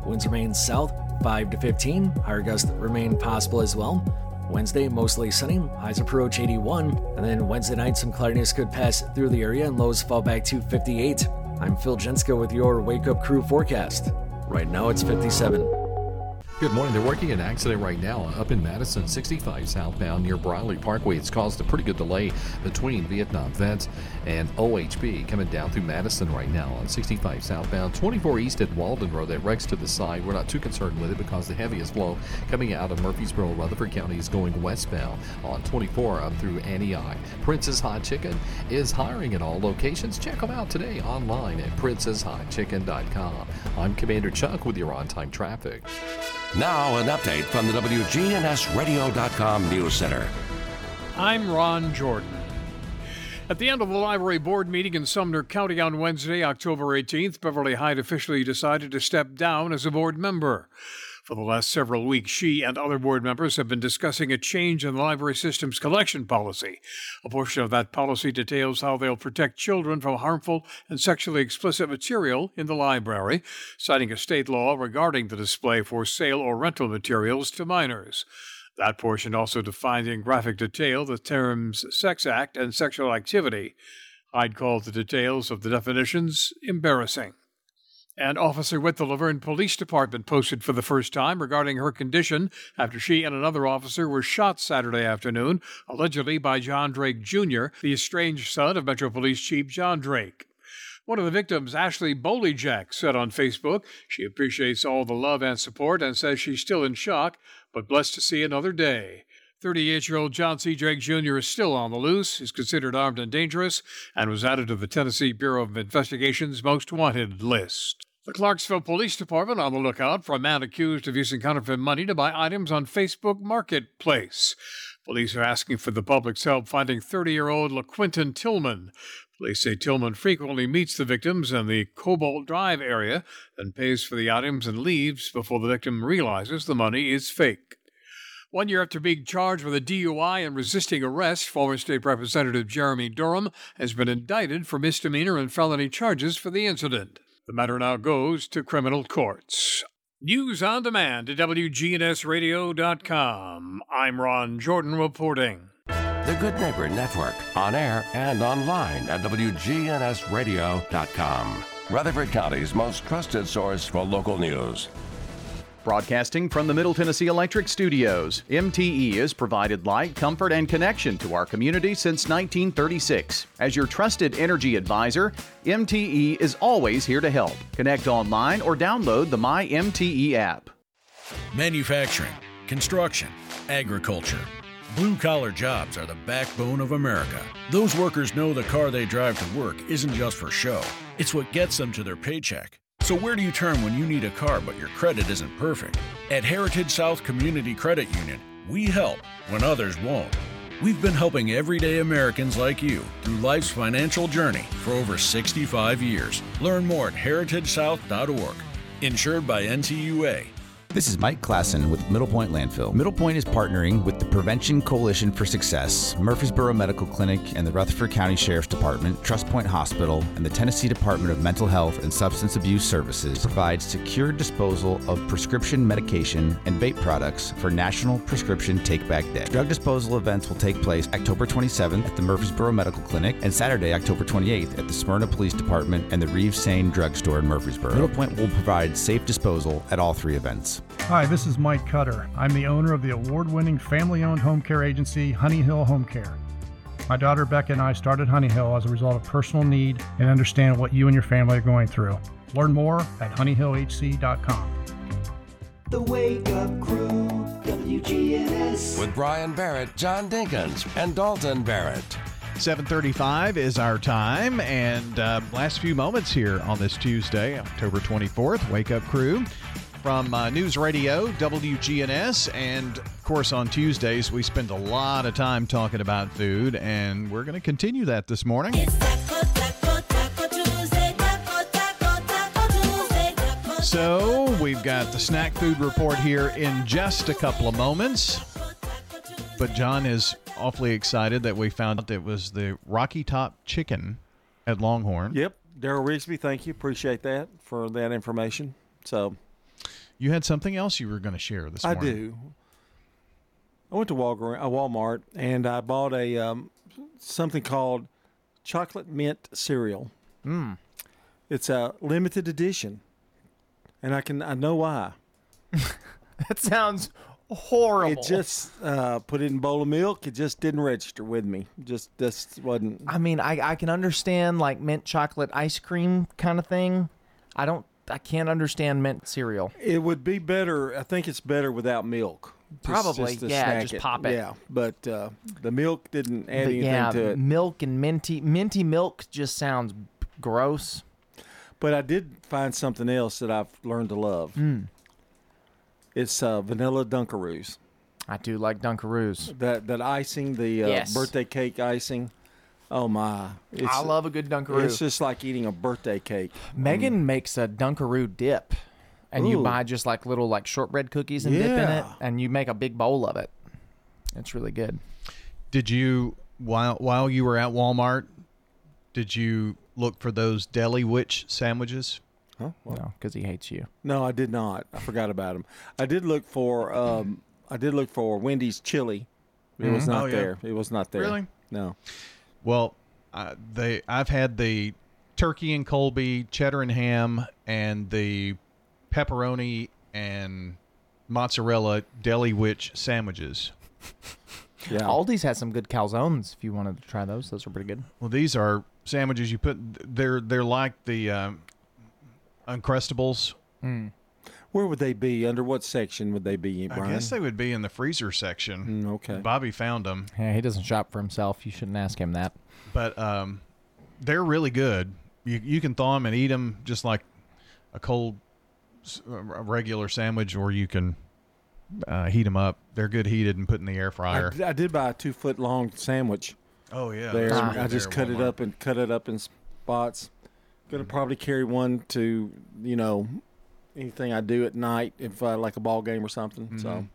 Winds remain south 5 to 15. Higher gusts remain possible as well. Wednesday mostly sunny. Highs approach 81. And then Wednesday night some cloudiness could pass through the area and lows fall back to 58. I'm Phil Jenska with your Wake Up Crew forecast. Right now it's 57. Good morning. They're working an accident right now uh, up in Madison, 65 southbound near Briley Parkway. It's caused a pretty good delay between Vietnam Vets and OHB coming down through Madison right now on 65 southbound. 24 east at Waldron Road. That wrecks to the side. We're not too concerned with it because the heaviest flow coming out of Murfreesboro, Rutherford County is going westbound on 24 up through Antioch. Princess Hot Chicken is hiring at all locations. Check them out today online at princesshotchicken.com. I'm Commander Chuck with your on time traffic. Now, an update from the WGNSradio.com News Center. I'm Ron Jordan. At the end of the library board meeting in Sumner County on Wednesday, October 18th, Beverly Hyde officially decided to step down as a board member. For the last several weeks, she and other board members have been discussing a change in the library system's collection policy. A portion of that policy details how they'll protect children from harmful and sexually explicit material in the library, citing a state law regarding the display for sale or rental materials to minors. That portion also defines in graphic detail the terms sex act and sexual activity. I'd call the details of the definitions embarrassing. And Officer with the La Vergne Police Department posted for the first time regarding her condition after she and another officer were shot Saturday afternoon, allegedly by John Drake Jr., the estranged son of Metro Police Chief John Drake. One of the victims, Ashley Bolejack, said on Facebook she appreciates all the love and support and says she's still in shock, but blessed to see another day. 38 year old John C. Drake Jr. is still on the loose, is considered armed and dangerous, and was added to the Tennessee Bureau of Investigation's most wanted list. The Clarksville Police Department on the lookout for a man accused of using counterfeit money to buy items on Facebook Marketplace. Police are asking for the public's help finding 30 year old LaQuinton Tillman. Police say Tillman frequently meets the victims in the Cobalt Drive area, and pays for the items and leaves before the victim realizes the money is fake. One year after being charged with a DUI and resisting arrest, former State Representative Jeremy Durham has been indicted for misdemeanor and felony charges for the incident. The matter now goes to criminal courts. News on demand at WGNSradio.com. I'm Ron Jordan reporting. The Good Neighbor Network, on air and online at WGNSradio.com. Rutherford County's most trusted source for local news. Broadcasting from the Middle Tennessee Electric Studios, MTE has provided light, comfort, and connection to our community since 1936. As your trusted energy advisor, MTE is always here to help. Connect online or download the My MTE app. Manufacturing, construction, agriculture. Blue collar jobs are the backbone of America. Those workers know the car they drive to work isn't just for show, it's what gets them to their paycheck. So, where do you turn when you need a car but your credit isn't perfect? At Heritage South Community Credit Union, we help when others won't. We've been helping everyday Americans like you through life's financial journey for over 65 years. Learn more at heritagesouth.org. Insured by NCUA. This is Mike Klassen with Middle Point Landfill. Middle Point is partnering with the Prevention Coalition for Success, Murfreesboro Medical Clinic, and the Rutherford County Sheriff's Department, Trust Point Hospital, and the Tennessee Department of Mental Health and Substance Abuse Services to provide secure disposal of prescription medication and vape products for National Prescription Take Back Day. Drug disposal events will take place October 27th at the Murfreesboro Medical Clinic and Saturday, October 28th at the Smyrna Police Department and the Reeves Sain Drugstore in Murfreesboro. Middle Point will provide safe disposal at all three events. Hi, this is Mike Cutter. I'm the owner of the award winning family owned home care agency, Honey Hill Home Care. My daughter Becca and I started Honey Hill as a result of personal need and understand what you and your family are going through. Learn more at honeyhillhc.com. The Wake Up Crew, WGNS. With Brian Barrett, John Dinkins, and Dalton Barrett. 7:35 is our time, and uh, last few moments here on this Tuesday, October 24th. Wake up, crew, from uh, News Radio WGNS, and of course on Tuesdays we spend a lot of time talking about food, and we're going to continue that this morning. So we've got the snack food report here in just a couple of moments. But John is awfully excited that we found out it was the Rocky Top Chicken at Longhorn. Yep. Daryl Rigsby, thank you. Appreciate that for that information. So You had something else you were going to share this I morning. I do. I went to Walgreens, uh, Walmart and I bought a um, something called chocolate mint cereal. Mm. It's a limited edition, and I can I know why. that sounds horrible. It just uh, put it in a bowl of milk. It just didn't register with me. Just just wasn't. I mean, I, I can understand like mint chocolate ice cream kind of thing. I don't. I can't understand mint cereal. It would be better. I think it's better without milk. Just- Probably, to yeah, just pop it. Yeah, but uh, the milk didn't add But anything yeah, to it. milk and minty minty milk just sounds gross. But I did find something else that I've learned to love. Mm. It's uh, vanilla Dunkaroos. I do like Dunkaroos. That that icing, the uh, Yes. birthday cake icing. Oh my! I love a good Dunkaroo. It's just like eating a birthday cake. Megan makes a Dunkaroo dip, and you buy just like little like shortbread cookies and dip in it, and you make a big bowl of it. It's really good. Did you while while you were at Walmart? Did you look for those deli witch sandwiches? Huh? No, because he hates you. No, I did not. I forgot about them. I did look for um, I did look for Wendy's chili. It was Mhm. not Oh, yeah. there. It was not there. Really? No. Well, uh, they I've had the turkey and Colby, cheddar and ham, and the pepperoni and mozzarella deli witch sandwiches. Yeah. Aldi's has some good calzones. If you wanted to try those, those are pretty good. Well, these are sandwiches you put. They're they're like the um, uncrustables. Where would they be? Under what section would they be, Brian? I guess they would be in the freezer section. Mm, okay. Bobby found them, Yeah, he doesn't shop for himself. You shouldn't ask him that. but um, they're really good. You you can thaw them and eat them just like a cold, s- a regular sandwich, or you can uh, heat them up. They're good heated and put in the air fryer. I did buy a two foot long sandwich. Oh, yeah, There, those I just there cut at it up and cut it up in spots. Gonna probably carry one to you know anything I do at night if uh, like a ball game or something. So Mhm.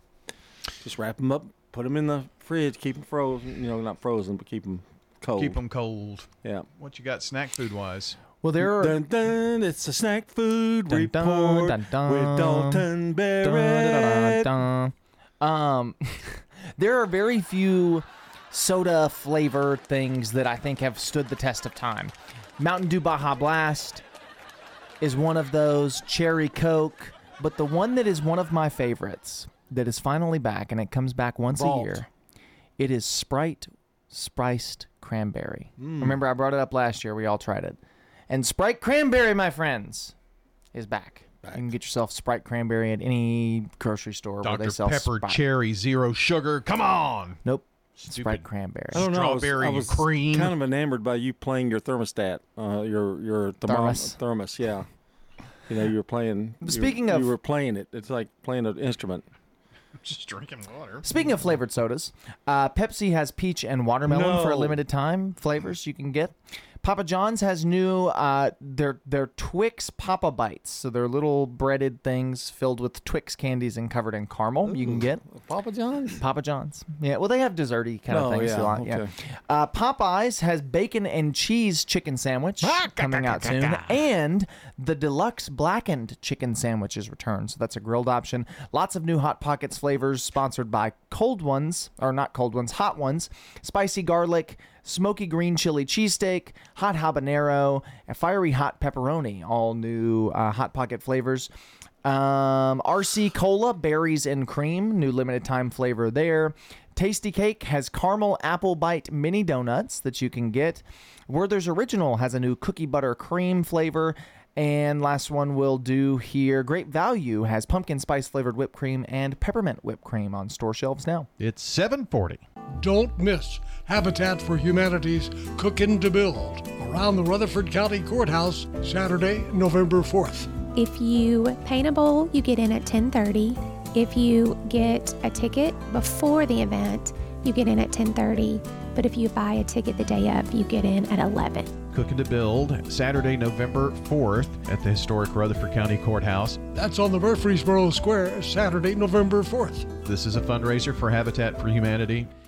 just wrap them up, put them in the fridge, keep them frozen. You know, not frozen, but keep them cold. Keep them cold. Yeah. What you got snack food wise? Well, there are Dun dun! It's a snack food Dun, dun, report dun, dun. with Dalton Dun, Barrett. dun, dun, dun. Um, there are very few soda flavor things that I think have stood the test of time. Mountain Dew Baja Blast is one of those. Cherry Coke, but the one that is one of my favorites that is finally back, and it comes back once Vault. a year. It is Sprite spiced cranberry. Mm. Remember, I brought it up last year. We all tried it. And Sprite cranberry, my friends, is back. You can get yourself Sprite cranberry at any grocery store where they sell Pepper Sprite. cherry zero sugar. Come on. Nope. Stupid. Sprite cranberry. I don't know. I was- Strawberry I was, cream. kind of enamored by you playing your thermostat, uh, your your thermo- Thermos. thermos. Yeah. You know, you were playing. Speaking you, of- you were playing it. It's like playing an instrument. Just drinking water. Speaking of flavored sodas, uh, Pepsi has peach and watermelon for a limited time flavors you can get. Papa John's has new uh their their Twix Papa Bites. So they're little breaded things filled with Twix candies and covered in caramel. you can get Papa John's. Papa John's. Yeah, well they have desserty kind Oh, of things. yeah, you want, okay. Uh, Popeyes has bacon and cheese chicken sandwich coming out soon, and the deluxe blackened chicken sandwich is returned. So that's a grilled option. Lots of new hot pockets flavors sponsored by Cold Ones, or not Cold Ones, Hot Ones, spicy garlic, smoky green chili cheesesteak, hot habanero, fiery hot pepperoni. All new uh, hot pocket flavors. Um, RC Cola, berries and cream, new limited time flavor there. Tastykake has caramel apple bite mini donuts that you can get. Werther's Original has a new cookie butter cream flavor. And last one we'll do here. Great Value has pumpkin spice flavored whipped cream and peppermint whipped cream on store shelves now. It's 740. Don't miss Habitat for Humanity's Cookin' to Build around the Rutherford County Courthouse Saturday, November 4th. If you paint a bowl, you get in at 10:30. If you get a ticket before the event, you get in at 10:30. But if you buy a ticket the day of, you get in at 11. Cooking to Build, Saturday, November 4th at the historic Rutherford County Courthouse. That's on the Murfreesboro Square Saturday, November 4th. This is a fundraiser for Habitat for Humanity.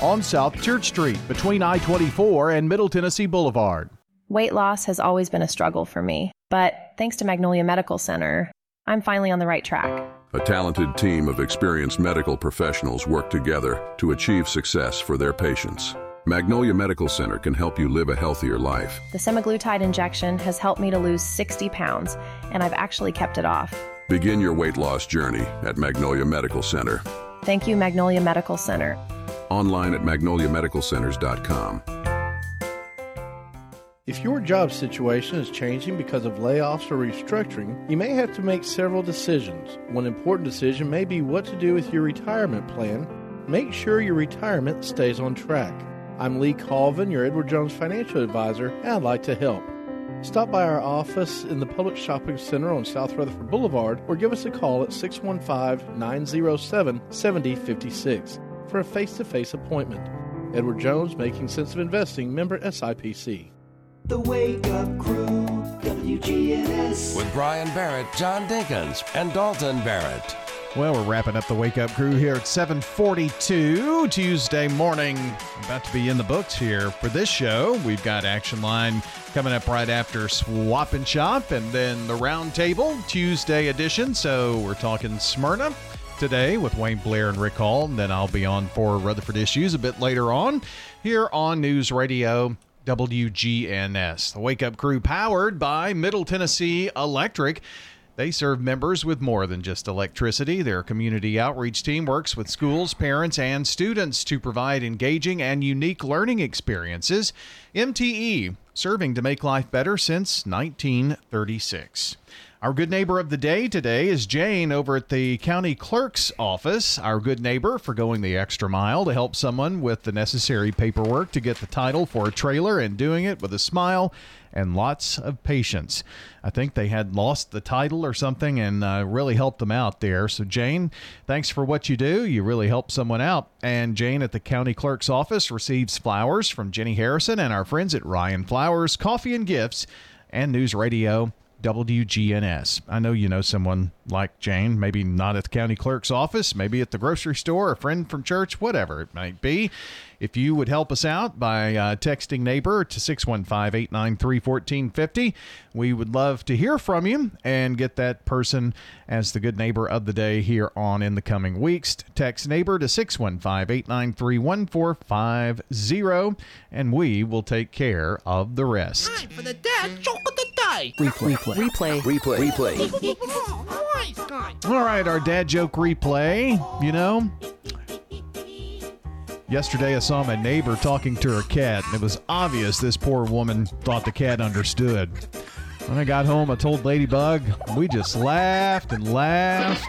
On South Church Street between I 24 and Middle Tennessee Boulevard. Weight loss has always been a struggle for me, but thanks to Magnolia Medical Center, I'm finally on the right track. A talented team of experienced medical professionals work together to achieve success for their patients. Magnolia Medical Center can help you live a healthier life. The semaglutide injection has helped me to lose 60 pounds, and I've actually kept it off. Begin your weight loss journey at Magnolia Medical Center. Thank you, Magnolia Medical Center. Online at magnoliamedicalcenters.com. If your job situation is changing because of layoffs or restructuring, you may have to make several decisions. One important decision may be what to do with your retirement plan. Make sure your retirement stays on track. I'm Lee Colvin, your Edward Jones financial advisor, and I'd like to help. Stop by our office in the Publix Shopping Center on South Rutherford Boulevard or give us a call at 615 907 7056 for a face to face appointment. Edward Jones, Making Sense of Investing, member SIPC. The Wake Up Crew, WGNS. With Brian Barrett, John Dinkins, and Dalton Barrett. Well, we're wrapping up the Wake Up Crew here at 742 Tuesday morning. About to be in the books here for this show. We've got Action Line coming up right after Swap and Shop and then the Roundtable Tuesday edition. So we're talking Smyrna today with Wayne Blair and Rick Hall. And then I'll be on for Rutherford Issues a bit later on here on News Radio WGNS. The Wake Up Crew powered by Middle Tennessee Electric. They serve members with more than just electricity. Their community outreach team works with schools, parents, and students to provide engaging and unique learning experiences. MTE, serving to make life better since 1936. Our good neighbor of the day today is Jane over at the county clerk's office. Our good neighbor for going the extra mile to help someone with the necessary paperwork to get the title for a trailer and doing it with a smile and lots of patience. I think they had lost the title or something and uh, really helped them out there. So, Jane, thanks for what you do. You really help someone out. And Jane at the county clerk's office receives flowers from Jenny Harrison and our friends at Rion Flowers, Coffee and Gifts, and News Radio. WGNS. I know you know someone like Jane, maybe not at the county clerk's office, maybe at the grocery store, a friend from church, whatever it might be. If you would help us out by uh, texting neighbor to 615 893 1450, we would love to hear from you and get that person as the good neighbor of the day here on in the coming weeks. Text neighbor to 615 893 1450, and we will take care of the rest. for the dad joke of the day. Replay. Replay. Replay. Replay. All right, our dad joke replay. You know, yesterday I saw my neighbor talking to her cat, and it was obvious this poor woman thought the cat understood. When I got home, I told Ladybug. We just laughed and laughed.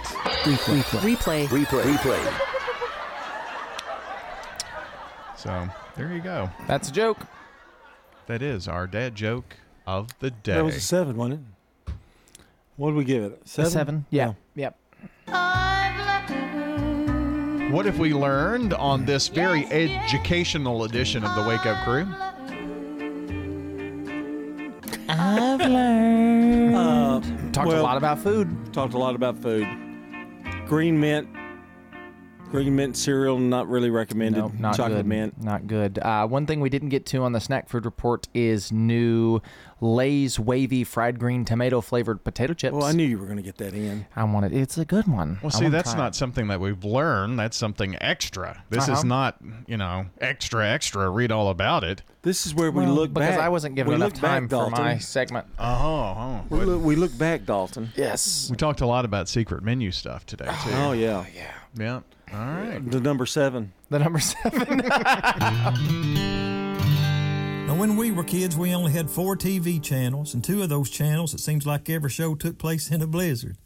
Replay. Replay. Replay. Replay. So there you go. That's a joke. That is our dad joke of the day. That was a seven, wasn't it? What did we give it? A Seven. seven. Yeah. Yep. What have we learned on this very educational edition of the Wake Up Crew? I've learned. Uh, Talked a lot about food. Talked a lot about food. Green mint. Green mint cereal, not really recommended. Nope, not Chocolate good. mint. Not good. Uh, one thing we didn't get to on the snack food report is new Lay's wavy fried green tomato flavored potato chips. Well, I knew you were going to get that in. I wanted. It's a good one. Well, I see, that's not it. something that we've learned. That's something extra. This Uh-huh. is not, you know, extra, extra. Read all about it. This is where we Well, look because back. I wasn't given we enough look back, time for my segment. Oh, We look, we look back, Dalton. Yes. We talked a lot about secret menu stuff today, too. Oh yeah. yeah. Yeah. All right. The number seven. The number seven. Now, when we were kids, we only had four TV channels, and two of those channels, it seems like every show took place in a blizzard.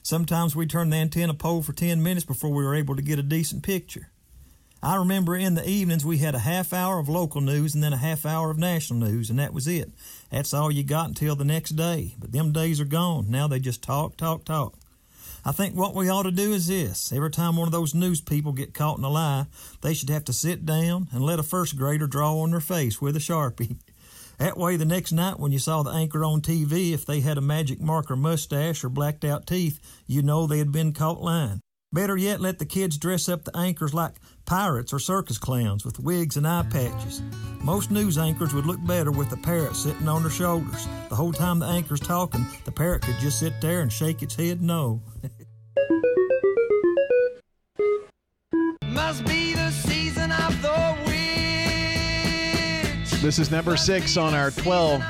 Sometimes we turned the antenna pole for 10 minutes before we were able to get a decent picture. I remember in the evenings we had a half hour of local news and then a half hour of national news, and that was it. That's all you got until the next day. But them days are gone. Now they just talk, talk, talk. I think what we ought to do is this. Every time one of those news people get caught in a lie, they should have to sit down and let a first grader draw on their face with a Sharpie. That way, the next night when you saw the anchor on TV, if they had a magic marker mustache or blacked out teeth, you know they had been caught lying. Better yet, let the kids dress up the anchors like pirates or circus clowns with wigs and eye patches. Most news anchors would look better with the parrot sitting on their shoulders. The whole time the anchor's talking, the parrot could just sit there and shake its head no. This is number six on our 12